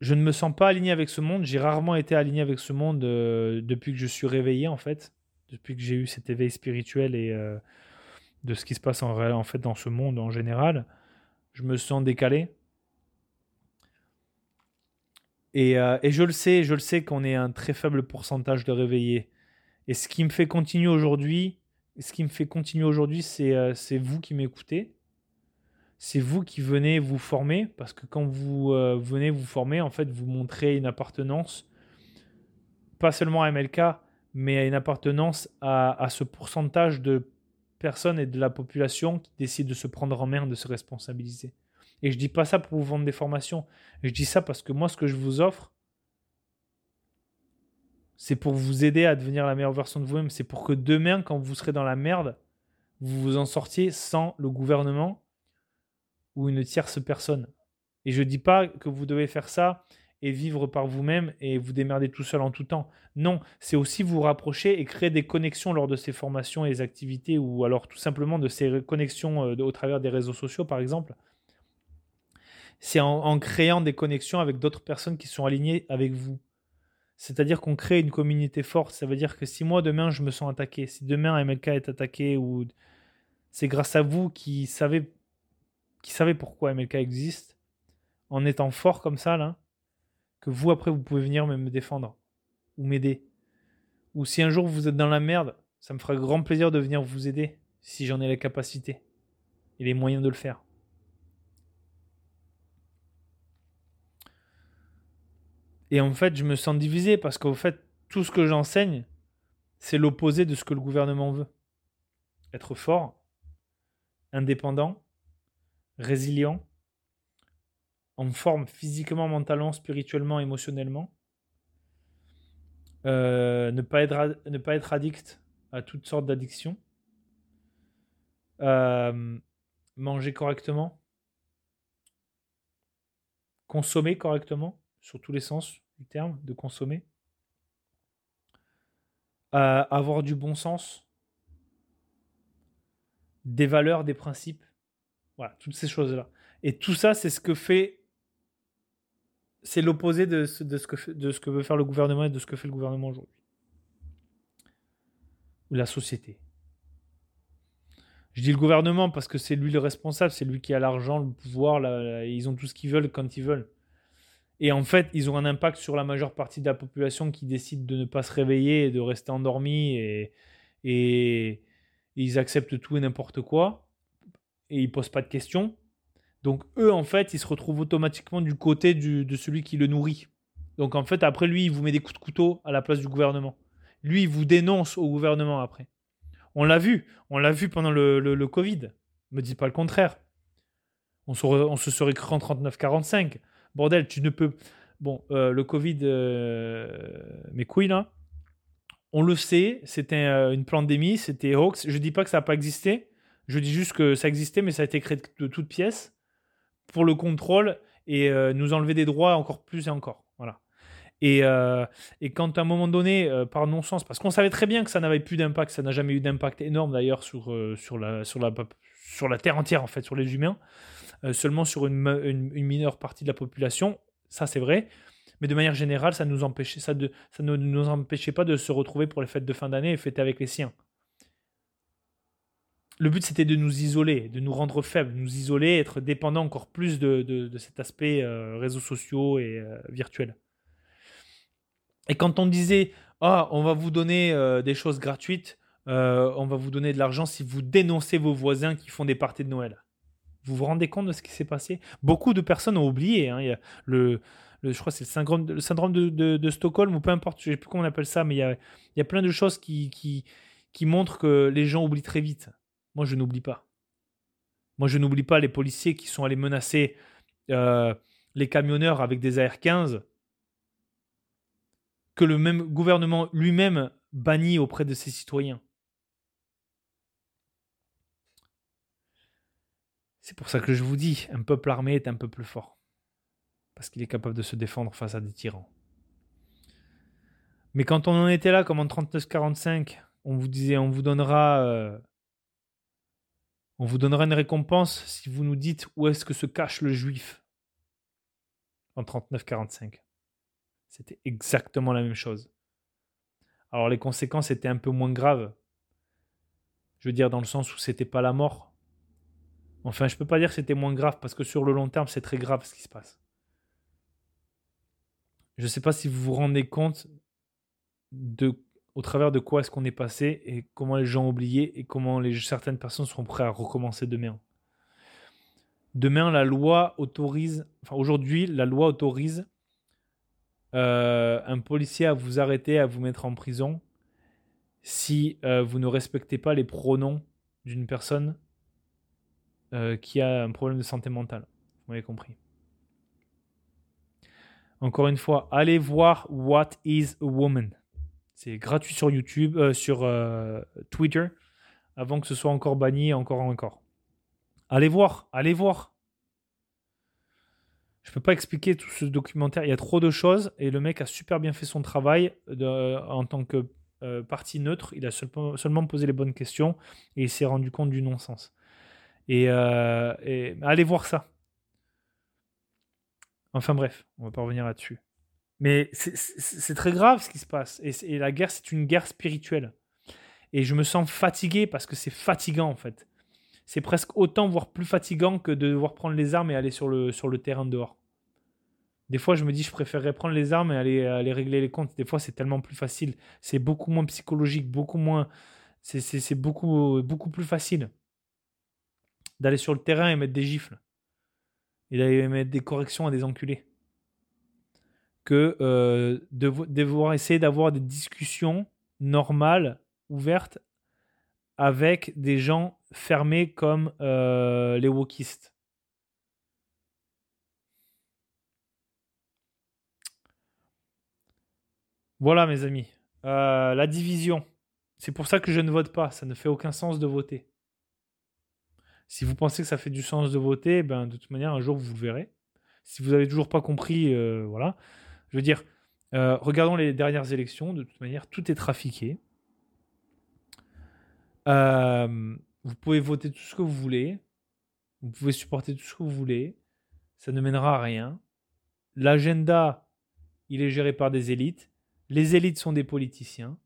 je ne me sens pas aligné avec ce monde. J'ai rarement été aligné avec ce monde euh, depuis que je suis réveillé, en fait depuis que j'ai eu cet éveil spirituel et de ce qui se passe en, en fait dans ce monde en général, je me sens décalé. Et, euh, et je le sais, je le sais qu'on est un très faible pourcentage de réveillés. Et ce qui me fait continuer aujourd'hui, ce qui me fait continuer aujourd'hui, c'est euh, vous qui m'écoutez. C'est vous qui venez vous former, parce que quand vous venez vous former, en fait, vous montrez une appartenance, pas seulement à MLK, mais à une appartenance à, ce pourcentage de personnes et de la population qui décident de se prendre en main, de se responsabiliser. Et je dis pas ça pour vous vendre des formations. Je dis ça parce que moi, ce que je vous offre, c'est pour vous aider à devenir la meilleure version de vous-même. C'est pour que demain, quand vous serez dans la merde, vous vous en sortiez sans le gouvernement ou une tierce personne. Et je dis pas que vous devez faire ça et vivre par vous-même et vous démerder tout seul en tout temps. Non, c'est aussi vous rapprocher et créer des connexions lors de ces formations et activités ou alors tout simplement de ces connexions euh, au travers des réseaux sociaux par exemple. C'est en, créant des connexions avec d'autres personnes qui sont alignées avec vous. C'est-à-dire qu'on crée une communauté forte. Ça veut dire que si moi demain je me sens attaqué, si demain MLK est attaqué ou c'est grâce à vous qui savez, qui savez pourquoi MLK existe, en étant fort comme ça, là, que vous, après, vous pouvez venir me défendre ou m'aider. Ou si un jour vous êtes dans la merde, ça me fera grand plaisir de venir vous aider si j'en ai la capacité et les moyens de le faire. Et en fait, je me sens divisé parce qu'au fait, tout ce que j'enseigne, c'est l'opposé de ce que le gouvernement veut. Être fort, indépendant, résilient, en forme physiquement, mentalement, spirituellement, émotionnellement. Euh, ne, pas être, addict à toutes sortes d'addictions. Euh, manger correctement. Consommer correctement, sur tous les sens du terme, de consommer. Euh, avoir du bon sens. Des valeurs, des principes. Voilà, toutes ces choses-là. Et tout ça, c'est ce que fait c'est l'opposé de, ce, que veut faire le gouvernement et de ce que fait le gouvernement aujourd'hui. Ou la société. Je dis le gouvernement parce que c'est lui le responsable, c'est lui qui a l'argent, le pouvoir, ils ont tout ce qu'ils veulent quand ils veulent. Et en fait, ils ont un impact sur la majeure partie de la population qui décide de ne pas se réveiller et de rester endormi et, et ils acceptent tout et n'importe quoi et ils posent pas de questions. Donc eux, en fait, ils se retrouvent automatiquement du côté de celui qui le nourrit. Donc en fait, après lui, il vous met des coups de couteau à la place du gouvernement. Lui, il vous dénonce au gouvernement après. On l'a vu, on l'a vu pendant le, Covid. Me dis pas le contraire. On se, on se serait cru en 39-45. Bordel, tu ne peux. Bon, euh, le Covid, euh, mes couilles là. On le sait, c'était euh, une pandémie, c'était hoax. Je dis pas que ça n'a pas existé. Je dis juste que ça existait, mais ça a été créé de toutes pièces pour le contrôle et euh, nous enlever des droits encore plus et encore. Voilà. Et, euh, quand à un moment donné, euh, par non-sens, parce qu'on savait très bien que ça n'avait plus d'impact, ça n'a jamais eu d'impact énorme d'ailleurs sur, sur, la, sur, la, sur la Terre entière, en fait, sur les humains, seulement sur une, une, mineure partie de la population, ça c'est vrai. Mais de manière générale, ça, nous ça, ça ne nous empêchait pas de se retrouver pour les fêtes de fin d'année et fêter avec les siens le but c'était de nous isoler, de nous rendre faibles, nous isoler, être dépendants encore plus de, cet aspect euh, réseaux sociaux et euh, virtuels. Et quand on disait ah on va vous donner euh, des choses gratuites, on va vous donner de l'argent si vous dénoncez vos voisins qui font des parties de Noël. Vous vous rendez compte de ce qui s'est passé? Beaucoup de personnes ont oublié. Hein. Le, je crois que c'est le syndrome, le syndrome de, Stockholm ou peu importe, je ne sais plus comment on appelle ça, mais il y a, y a plein de choses qui, qui montrent que les gens oublient très vite. Moi, je n'oublie pas. Moi, je n'oublie pas les policiers qui sont allés menacer euh, les camionneurs avec des AR-15 que le même gouvernement lui-même bannit auprès de ses citoyens. C'est pour ça que je vous dis, un peuple armé est un peuple fort. Parce qu'il est capable de se défendre face à des tyrans. Mais quand on en était là, comme en 39-45, on vous disait, on vous donnera euh, on vous donnera une récompense si vous nous dites où est-ce que se cache le juif en 39-45. C'était exactement la même chose. Alors les conséquences étaient un peu moins graves. Je veux dire dans le sens où c'était pas la mort. Enfin, je peux pas dire que c'était moins grave parce que sur le long terme, c'est très grave ce qui se passe. Je ne sais pas si vous vous rendez compte de au travers de quoi est-ce qu'on est passé et comment les gens ont oublié et comment certaines personnes seront prêtes à recommencer demain. Demain, la loi autorise, enfin aujourd'hui, la loi autorise euh, un policier à vous arrêter, à vous mettre en prison si euh, vous ne respectez pas les pronoms d'une personne euh, qui a un problème de santé mentale. Vous m'avez compris. Encore une fois, allez voir What is a Woman. C'est gratuit sur YouTube, euh, sur euh, Twitter, avant que ce soit encore banni, encore encore. Allez voir, allez voir. Je peux pas expliquer tout ce documentaire. Il y a trop de choses et le mec a super bien fait son travail en tant que euh, partie neutre. Il a seulement posé les bonnes questions et il s'est rendu compte du non-sens. Et, allez voir ça. Enfin bref, on va pas revenir là-dessus. Mais c'est très grave ce qui se passe. Et, la guerre, c'est une guerre spirituelle. Et je me sens fatigué parce que c'est fatigant en fait. c'est presque autant, voire plus fatigant que de devoir prendre les armes et aller sur le, terrain dehors. Des fois, je me dis, je préférerais prendre les armes et aller, aller régler les comptes. Des fois, c'est tellement plus facile. C'est beaucoup moins psychologique, beaucoup moins. C'est beaucoup, beaucoup plus facile d'aller sur le terrain et mettre des gifles. Et d'aller mettre des corrections à des enculés. Que euh, essayer d'avoir des discussions normales, ouvertes, avec des gens fermés comme euh, les wokistes. Voilà, mes amis. Euh, la division. C'est pour ça que je ne vote pas. Ça ne fait aucun sens de voter. Si vous pensez que ça fait du sens de voter, ben, de toute manière, un jour, vous le verrez. Si vous n'avez toujours pas compris, euh, voilà. Je veux dire, euh, regardons les dernières élections. De toute manière, tout est trafiqué. vous pouvez voter tout ce que vous voulez. Vous pouvez supporter tout ce que vous voulez. Ça ne mènera à rien. L'agenda, il est géré par des élites. Les élites sont des politiciens.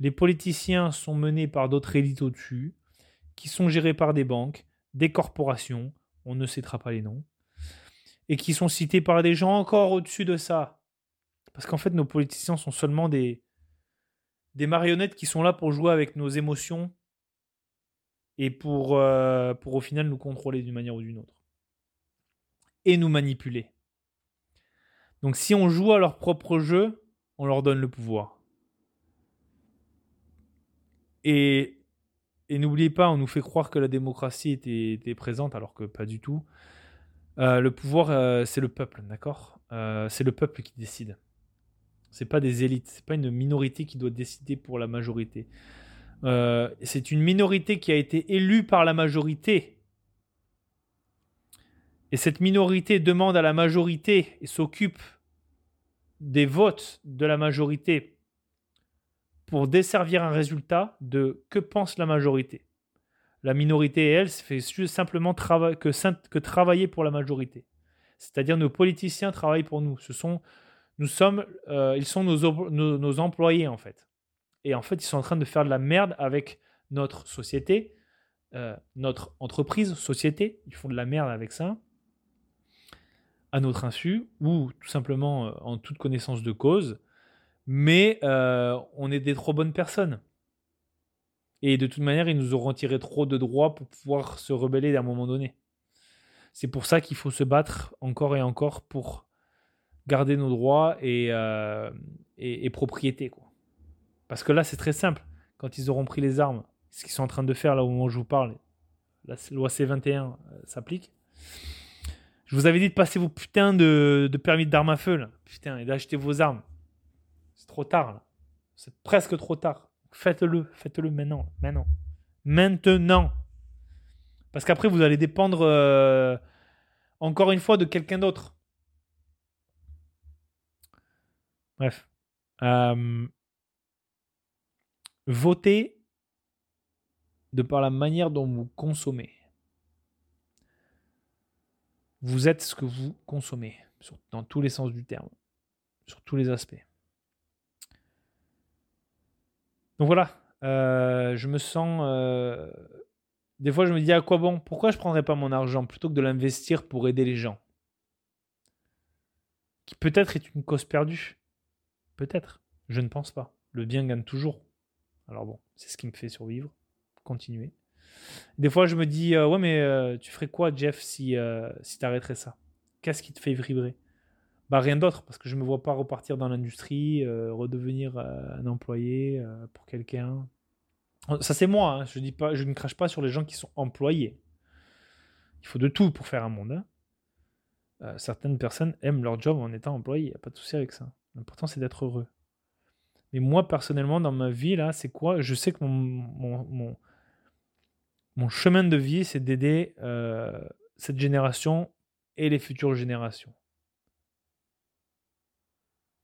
Les politiciens sont menés par d'autres élites au-dessus, qui sont gérés par des banques, des corporations, on ne citera pas les noms, et qui sont cités par des gens encore au-dessus de ça. Parce qu'en fait, nos politiciens sont seulement des, des marionnettes qui sont là pour jouer avec nos émotions et pour, euh, pour au final nous contrôler d'une manière ou d'une autre. Et nous manipuler. Donc si on joue à leur propre jeu, on leur donne le pouvoir. Et, et n'oubliez pas, on nous fait croire que la démocratie était, présente alors que pas du tout. Euh, le pouvoir, euh, c'est le peuple, d'accord? C'est le peuple qui décide. C'est pas des élites, c'est pas une minorité qui doit décider pour la majorité. c'est une minorité qui a été élue par la majorité. Et cette minorité demande à la majorité et s'occupe des votes de la majorité pour desservir un résultat de que pense la majorité. La minorité, elle, fait simplement que, que travailler pour la majorité. C'est-à-dire nos politiciens travaillent pour nous. Ce sont, nous sommes, euh, ils sont nos, employés en fait. Et en fait, ils sont en train de faire de la merde avec notre société, euh, notre entreprise, société. Ils font de la merde avec ça à notre insu ou tout simplement euh, en toute connaissance de cause, mais on est des trop bonnes personnes. Et de toute manière, ils nous auront tiré trop de droits pour pouvoir se rebeller à un moment donné. C'est pour ça qu'il faut se battre encore et encore pour garder nos droits et, euh, et, propriété. Quoi. Parce que là, c'est très simple. Quand ils auront pris les armes, ce qu'ils sont en train de faire là au moment où je vous parle, la loi C21 s'applique. Je vous avais dit de passer vos putains de, permis d'armes à feu, là. Putain, et d'acheter vos armes. C'est trop tard, là. C'est presque trop tard. Faites-le, faites-le maintenant, maintenant. Maintenant. Parce qu'après, vous allez dépendre, euh, encore une fois, de quelqu'un d'autre. Bref. Votez de par la manière dont vous consommez. Vous êtes ce que vous consommez, dans tous les sens du terme, sur tous les aspects. Donc voilà, euh, je me sens... Euh, des fois, je me dis à quoi bon Pourquoi je prendrais pas mon argent plutôt que de l'investir pour aider les gens? Qui peut-être est une cause perdue. Peut-être. Je ne pense pas. Le bien gagne toujours. Alors bon, c'est ce qui me fait survivre. Continuer. Des fois, je me dis, euh, ouais, mais euh, tu ferais quoi, Jeff, si, euh, si tu arrêterais ça? Qu'est-ce qui te fait vibrer? Bah, rien d'autre, parce que je me vois pas repartir dans l'industrie, redevenir un employé pour quelqu'un. Ça, c'est moi, hein. je, dis pas, je ne crache pas sur les gens qui sont employés. Il faut de tout pour faire un monde. Hein. certaines personnes aiment leur job en étant employé, il n'y a pas de souci avec ça. L'important, c'est d'être heureux. Mais moi, personnellement, dans ma vie, là, c'est quoi? Je sais que mon, chemin de vie, c'est d'aider euh, cette génération et les futures générations.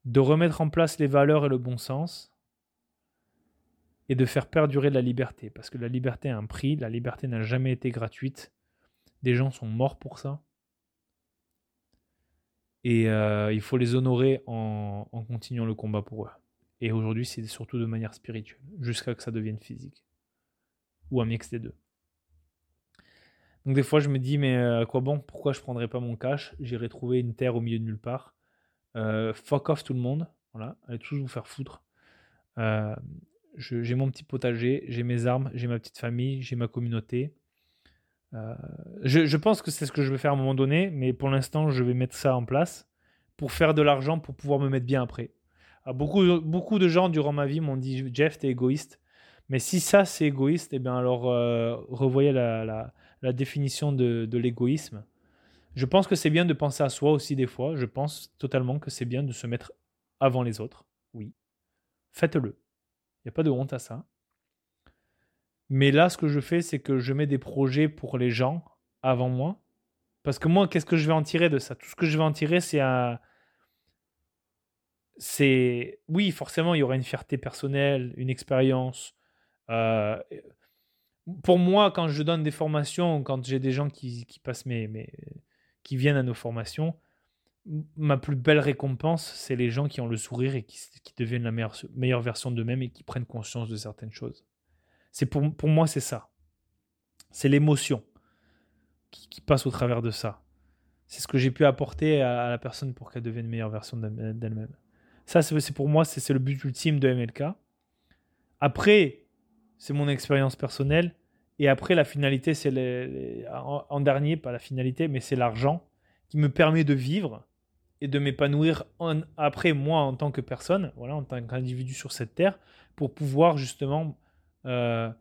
De remettre en place les valeurs et le bon sens et de faire perdurer la liberté. Parce que la liberté a un prix, la liberté n'a jamais été gratuite. Des gens sont morts pour ça. Et euh, il faut les honorer en, continuant le combat pour eux. Et aujourd'hui, c'est surtout de manière spirituelle, jusqu'à que ça devienne physique. Ou un mix des deux. Donc des fois, je me dis, mais euh, à quoi bon? Pourquoi je prendrais pas mon cash? J'irai trouver une terre au milieu de nulle part. Euh, fuck off tout le monde. Voilà, allez tous vous faire foutre. Euh, j'ai mon petit potager, j'ai mes armes, j'ai ma petite famille, j'ai ma communauté. Je, je, pense que c'est ce que je vais faire à un moment donné, mais pour l'instant, je vais mettre ça en place pour faire de l'argent pour pouvoir me mettre bien après. Ah, beaucoup, beaucoup de gens durant ma vie m'ont dit Jeff, t'es égoïste. Mais si ça c'est égoïste, eh bien alors revoyez la, définition de, l'égoïsme. Je pense que c'est bien de penser à soi aussi des fois. Je pense totalement que c'est bien de se mettre avant les autres. Oui. Faites-le. Il n'y a pas de honte à ça. Mais là, ce que je fais, c'est que je mets des projets pour les gens avant moi. Parce que moi, qu'est-ce que je vais en tirer de ça? Tout ce que je vais en tirer, c'est un. C'est. Oui, forcément, il y aura une fierté personnelle, une expérience. Euh, pour moi, quand je donne des formations, quand j'ai des gens qui, passent mes, mes, qui viennent à nos formations, ma plus belle récompense, c'est les gens qui ont le sourire et qui, deviennent la meilleure, meilleure version d'eux-mêmes et qui prennent conscience de certaines choses. C'est pour, pour moi, c'est ça. C'est l'émotion qui, passe au travers de ça. C'est ce que j'ai pu apporter à, la personne pour qu'elle devienne une meilleure version d'elle-même. Ça, c'est pour moi, c'est le but ultime de MLK. Après, c'est mon expérience personnelle. Et après, la finalité, c'est en, dernier, pas la finalité, mais c'est l'argent qui me permet de vivre et de m'épanouir après moi en tant que personne, voilà, en tant qu'individu sur cette terre, pour pouvoir justement, ben,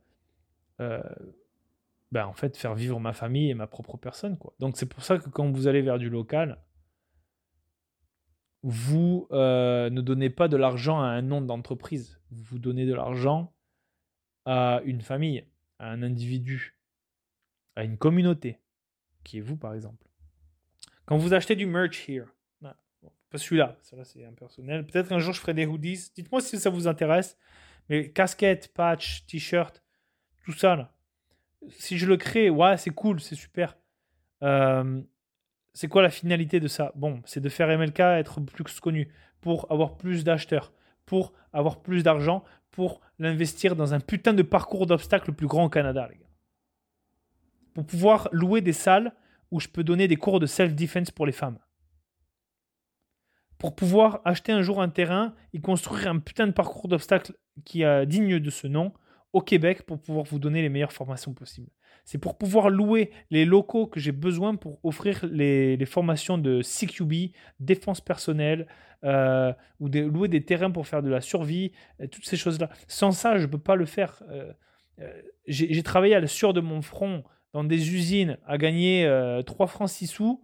en fait, faire vivre ma famille et ma propre personne, quoi. Donc c'est pour ça que quand vous allez vers du local, vous euh, ne donnez pas de l'argent à un nom d'entreprise. Vous donnez de l'argent à une famille, à un individu, à une communauté, qui est vous par exemple. Quand vous achetez du merch here, pas celui-là, ça c'est impersonnel. Peut-être un jour je ferai des hoodies. Dites-moi si ça vous intéresse. Mais casquette, patch, t-shirt, tout ça là. Si je le crée, ouais, c'est cool, c'est super. Euh, c'est quoi la finalité de ça? Bon, c'est de faire MLK être plus connu, pour avoir plus d'acheteurs, pour avoir plus d'argent, pour l'investir dans un putain de parcours d'obstacles le plus grand au Canada, les gars. Pour pouvoir louer des salles où je peux donner des cours de self-defense pour les femmes. Pour pouvoir acheter un jour un terrain et construire un putain de parcours d'obstacles qui est digne de ce nom au Québec pour pouvoir vous donner les meilleures formations possibles. C'est pour pouvoir louer les locaux que j'ai besoin pour offrir les, formations de CQB, défense personnelle, euh, ou louer des terrains pour faire de la survie, toutes ces choses-là. Sans ça, je ne peux pas le faire. Euh, euh, j'ai travaillé à la sueur de mon front dans des usines à gagner 3 francs 6 sous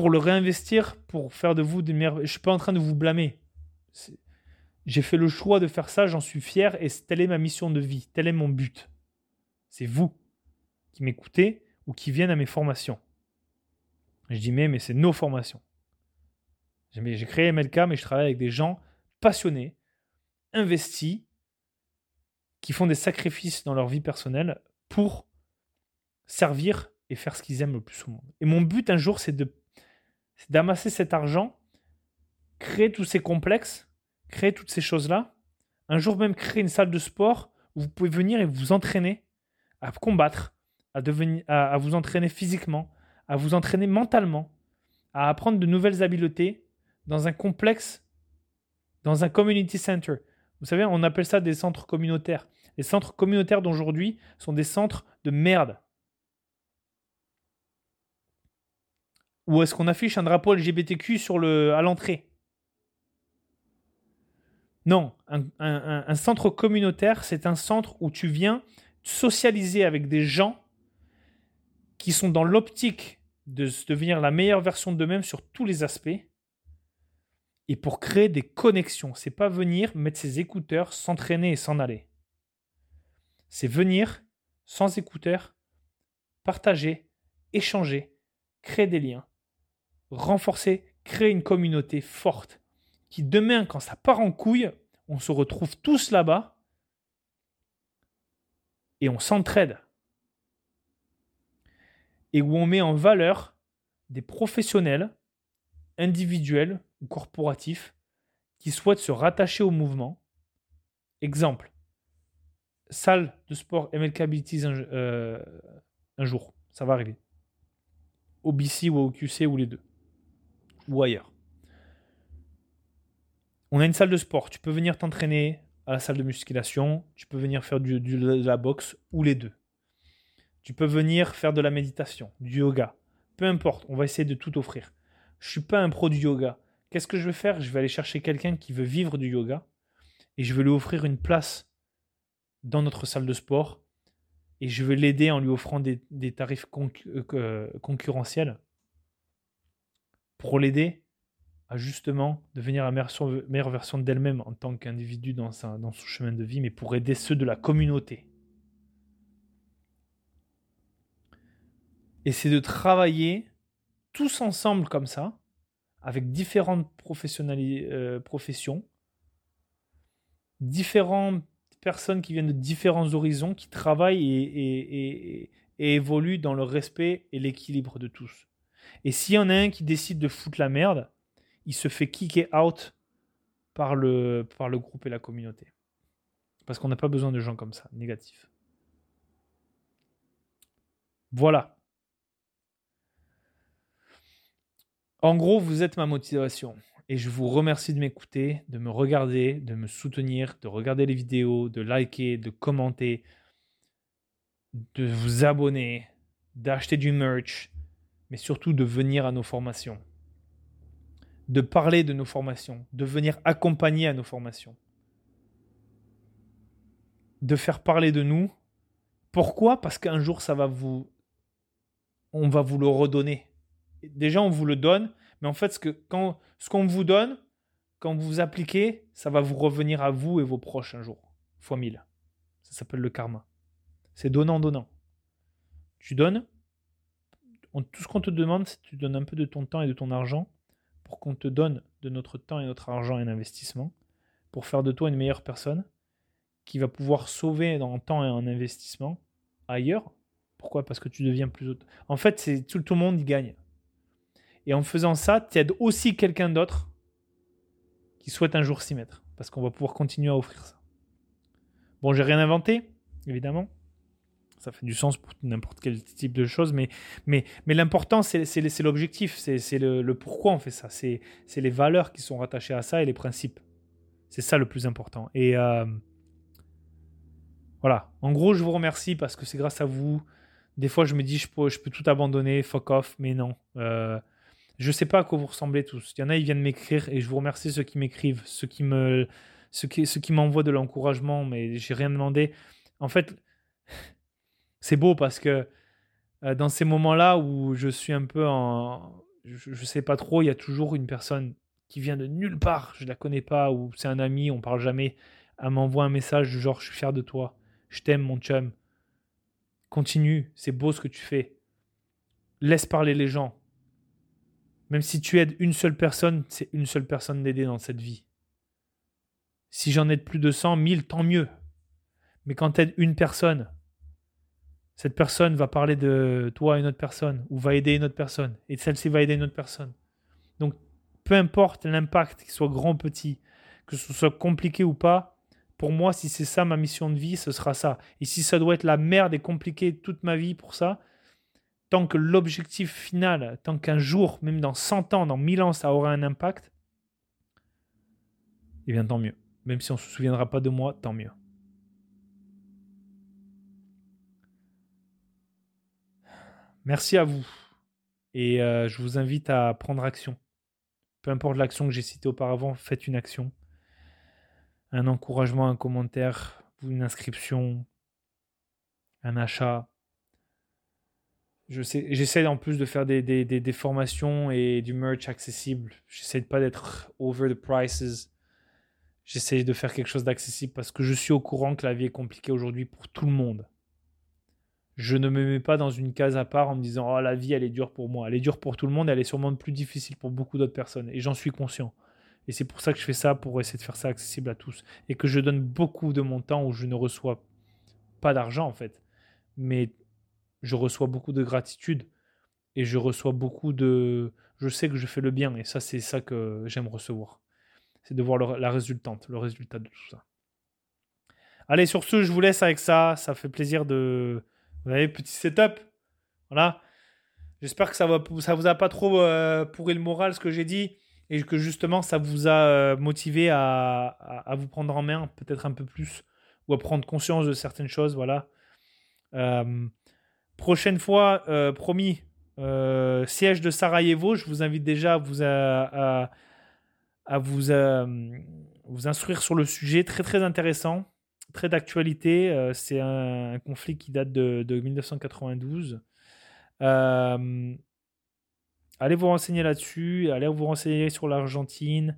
pour le réinvestir, pour faire de vous des meilleurs. Je suis pas en train de vous blâmer. J'ai fait le choix de faire ça, j'en suis fier et telle est ma mission de vie, tel est mon but. C'est vous qui m'écoutez ou qui viennent à mes formations. Je dis mais, mais c'est nos formations. J'ai créé MLK, mais je travaille avec des gens passionnés, investis, qui font des sacrifices dans leur vie personnelle pour servir et faire ce qu'ils aiment le plus au monde. Et mon but un jour, c'est d'amasser cet argent, créer tous ces complexes, créer toutes ces choses-là. Un jour même créer une salle de sport où vous pouvez venir et vous entraîner à combattre, à, vous entraîner physiquement, à vous entraîner mentalement, à apprendre de nouvelles habiletés dans un complexe, dans un community center. Vous savez, on appelle ça des centres communautaires. Les centres communautaires d'aujourd'hui sont des centres de merde. Où est-ce qu'on affiche un drapeau LGBTQ sur le, à l'entrée? Non, un centre communautaire, c'est un centre où tu viens socialiser avec des gens qui sont dans l'optique de devenir la meilleure version d'eux-mêmes sur tous les aspects et pour créer des connexions. C'est pas venir mettre ses écouteurs, s'entraîner et s'en aller. C'est venir sans écouteurs, partager, échanger, créer des liens, renforcer, créer une communauté forte qui demain quand ça part en couille, on se retrouve tous là-bas et on s'entraide. Et où on met en valeur des professionnels, individuels ou corporatifs, qui souhaitent se rattacher au mouvement. Exemple, salle de sport MLK Abilities Un jour, ça va arriver. Au BC ou au QC ou les deux. Ou ailleurs. On a une salle de sport. Tu peux venir t'entraîner à la salle de musculation. Tu peux venir faire du, de la boxe ou les deux. Tu peux venir faire de la méditation, du yoga. Peu importe, on va essayer de tout offrir. Je suis pas un pro du yoga. Qu'est-ce que je vais faire? Je vais aller chercher quelqu'un qui veut vivre du yoga et je vais lui offrir une place dans notre salle de sport et je vais l'aider en lui offrant des, tarifs euh, euh, concurrentiels pour l'aider à justement devenir la meilleure, version d'elle-même en tant qu'individu dans, son chemin de vie, mais pour aider ceux de la communauté. Et c'est de travailler tous ensemble comme ça, avec différentes euh, professions, différentes personnes qui viennent de différents horizons, qui travaillent et, évoluent dans le respect et l'équilibre de tous. Et s'il y en a un qui décide de foutre la merde, il se fait kicker out par le, par le groupe et la communauté. Parce qu'on n'a pas besoin de gens comme ça, négatifs. Voilà. En gros, vous êtes ma motivation. Et je vous remercie de m'écouter, de me regarder, de me soutenir, de regarder les vidéos, de liker, de commenter, de vous abonner, d'acheter du merch, mais surtout de venir à nos formations. De parler de nos formations, de venir accompagner à nos formations. De faire parler de nous. Pourquoi? Parce qu'un jour, ça va vous. On va vous le redonner déjà, on vous le donne, mais en fait, ce quand, qu'on vous donne, quand vous vous appliquez, ça va vous revenir à vous et vos proches un jour, fois mille. Ça s'appelle le karma. C'est donnant-donnant. Tu donnes, tout ce qu'on te demande, c'est que tu donnes un peu de ton temps et de ton argent pour qu'on te donne de notre temps et notre argent et investissement pour faire de toi une meilleure personne qui va pouvoir sauver dans temps et en investissement ailleurs. Pourquoi? Parce que tu deviens plus autre. En fait, c'est tout, tout le monde y gagne. Et en faisant ça, tu aides aussi quelqu'un d'autre qui souhaite un jour s'y mettre. Parce qu'on va pouvoir continuer à offrir ça. Bon, j'ai rien inventé, évidemment. Ça fait du sens pour n'importe quel type de choses, mais, mais, mais l'important, c'est l'objectif, c'est le, pourquoi on fait ça, c'est les valeurs qui sont rattachées à ça et les principes. C'est ça le plus important. Et euh, voilà, en gros, je vous remercie parce que c'est grâce à vous. Des fois, je me dis, je peux, je peux tout abandonner, fuck off, mais non. Euh, je sais pas à quoi vous ressemblez tous. Il y en a, ils viennent m'écrire et je vous remercie ceux qui m'écrivent, ceux qui me, ceux qui, ceux qui m'envoient de l'encouragement, mais j'ai rien demandé. En fait, c'est beau parce que euh, dans ces moments-là où je suis un peu en, je, ne sais pas trop, il y a toujours une personne qui vient de nulle part, je la connais pas, ou c'est un ami, on parle jamais, elle m'envoie un message du genre je suis fier de toi, je t'aime mon chum, continue, c'est beau ce que tu fais, laisse parler les gens, même si tu aides une seule personne, c'est une seule personne d'aider dans cette vie. Si j'en aide plus de 100, 1000, tant mieux. Mais quand tu aides une personne, cette personne va parler de toi à une autre personne ou va aider une autre personne et celle-ci va aider une autre personne. Donc, peu importe l'impact, qu'il soit grand ou petit, que ce soit compliqué ou pas, pour moi, si c'est ça ma mission de vie, ce sera ça. Et si ça doit être la merde et compliqué toute ma vie pour ça, tant que l'objectif final, tant qu'un jour, même dans 100 ans, dans 1000 ans, ça aura un impact, eh bien tant mieux. Même si on ne se souviendra pas de moi, tant mieux. Merci à vous. Et euh, je vous invite à prendre action. Peu importe l'action que j'ai citée auparavant, faites une action. Un encouragement, un commentaire, une inscription, un achat, j'essaie en plus de faire des, des, formations et du merch accessible. J'essaie de pas d'être over the prices. J'essaie de faire quelque chose d'accessible parce que je suis au courant que la vie est compliquée aujourd'hui pour tout le monde. Je ne me mets pas dans une case à part en me disant oh la vie elle est dure pour moi. Elle est dure pour tout le monde, elle est sûrement plus difficile pour beaucoup d'autres personnes et j'en suis conscient. Et c'est pour ça que je fais ça pour essayer de faire ça accessible à tous et que je donne beaucoup de mon temps où je ne reçois pas d'argent en fait, mais je reçois beaucoup de gratitude et je reçois beaucoup de... Je sais que je fais le bien et ça, c'est ça que j'aime recevoir. C'est de voir la résultante, le résultat de tout ça. Allez, sur ce, je vous laisse avec ça. Ça fait plaisir de... Vous voyez, petit setup. Voilà. J'espère que ça ça vous a pas trop euh, pourri le moral ce que j'ai dit et que justement ça vous a euh, motivé à, vous prendre en main peut-être un peu plus ou à prendre conscience de certaines choses. Voilà. Euh, prochaine fois, promis, siège de Sarajevo. Je vous invite déjà à vous à, à vous, vous instruire sur le sujet. Très très intéressant, très d'actualité. C'est un, conflit qui date de, de 1992. Euh, allez vous renseigner là-dessus, allez vous renseigner sur l'Argentine,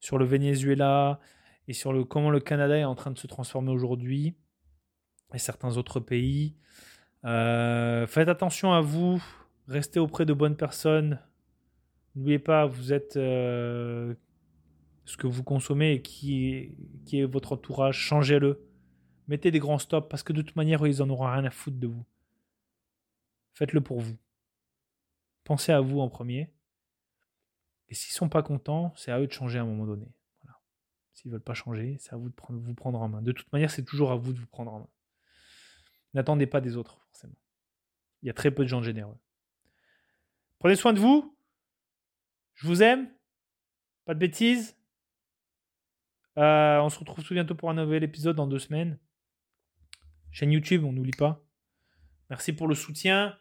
sur le Venezuela et sur le, comment le Canada est en train de se transformer aujourd'hui et certains autres pays. Euh, faites attention à vous, restez auprès de bonnes personnes. N'oubliez pas, vous êtes euh, ce que vous consommez et qui, qui est votre entourage. Changez-le. Mettez des grands stops parce que de toute manière, ils en auront rien à foutre de vous. Faites-le pour vous. Pensez à vous en premier. Et s'ils sont pas contents, c'est à eux de changer à un moment donné. Voilà. S'ils veulent pas changer, c'est à vous de vous prendre en main. De toute manière, c'est toujours à vous de vous prendre en main. N'attendez pas des autres, forcément. Il y a très peu de gens généreux. Prenez soin de vous. Je vous aime. Pas de bêtises. Euh, on se retrouve tout bientôt pour un nouvel épisode dans deux semaines. Chaîne YouTube, on n'oublie pas. Merci pour le soutien.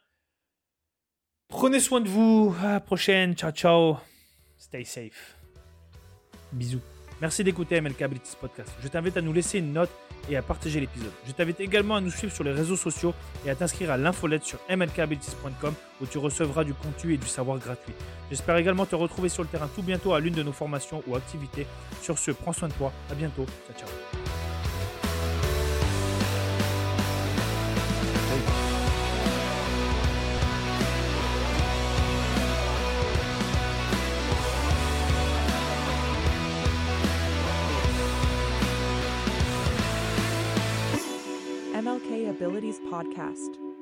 Prenez soin de vous. À la prochaine. Ciao, ciao. Stay safe. Bisous. Merci d'écouter MLK Abilities Podcast. Je t'invite à nous laisser une note et à partager l'épisode. Je t'invite également à nous suivre sur les réseaux sociaux et à t'inscrire à l'infolette sur mlkabilities.com où tu recevras du contenu et du savoir gratuit. J'espère également te retrouver sur le terrain tout bientôt à l'une de nos formations ou activités. Sur ce, prends soin de toi. À bientôt. Ciao, ciao. Podcast.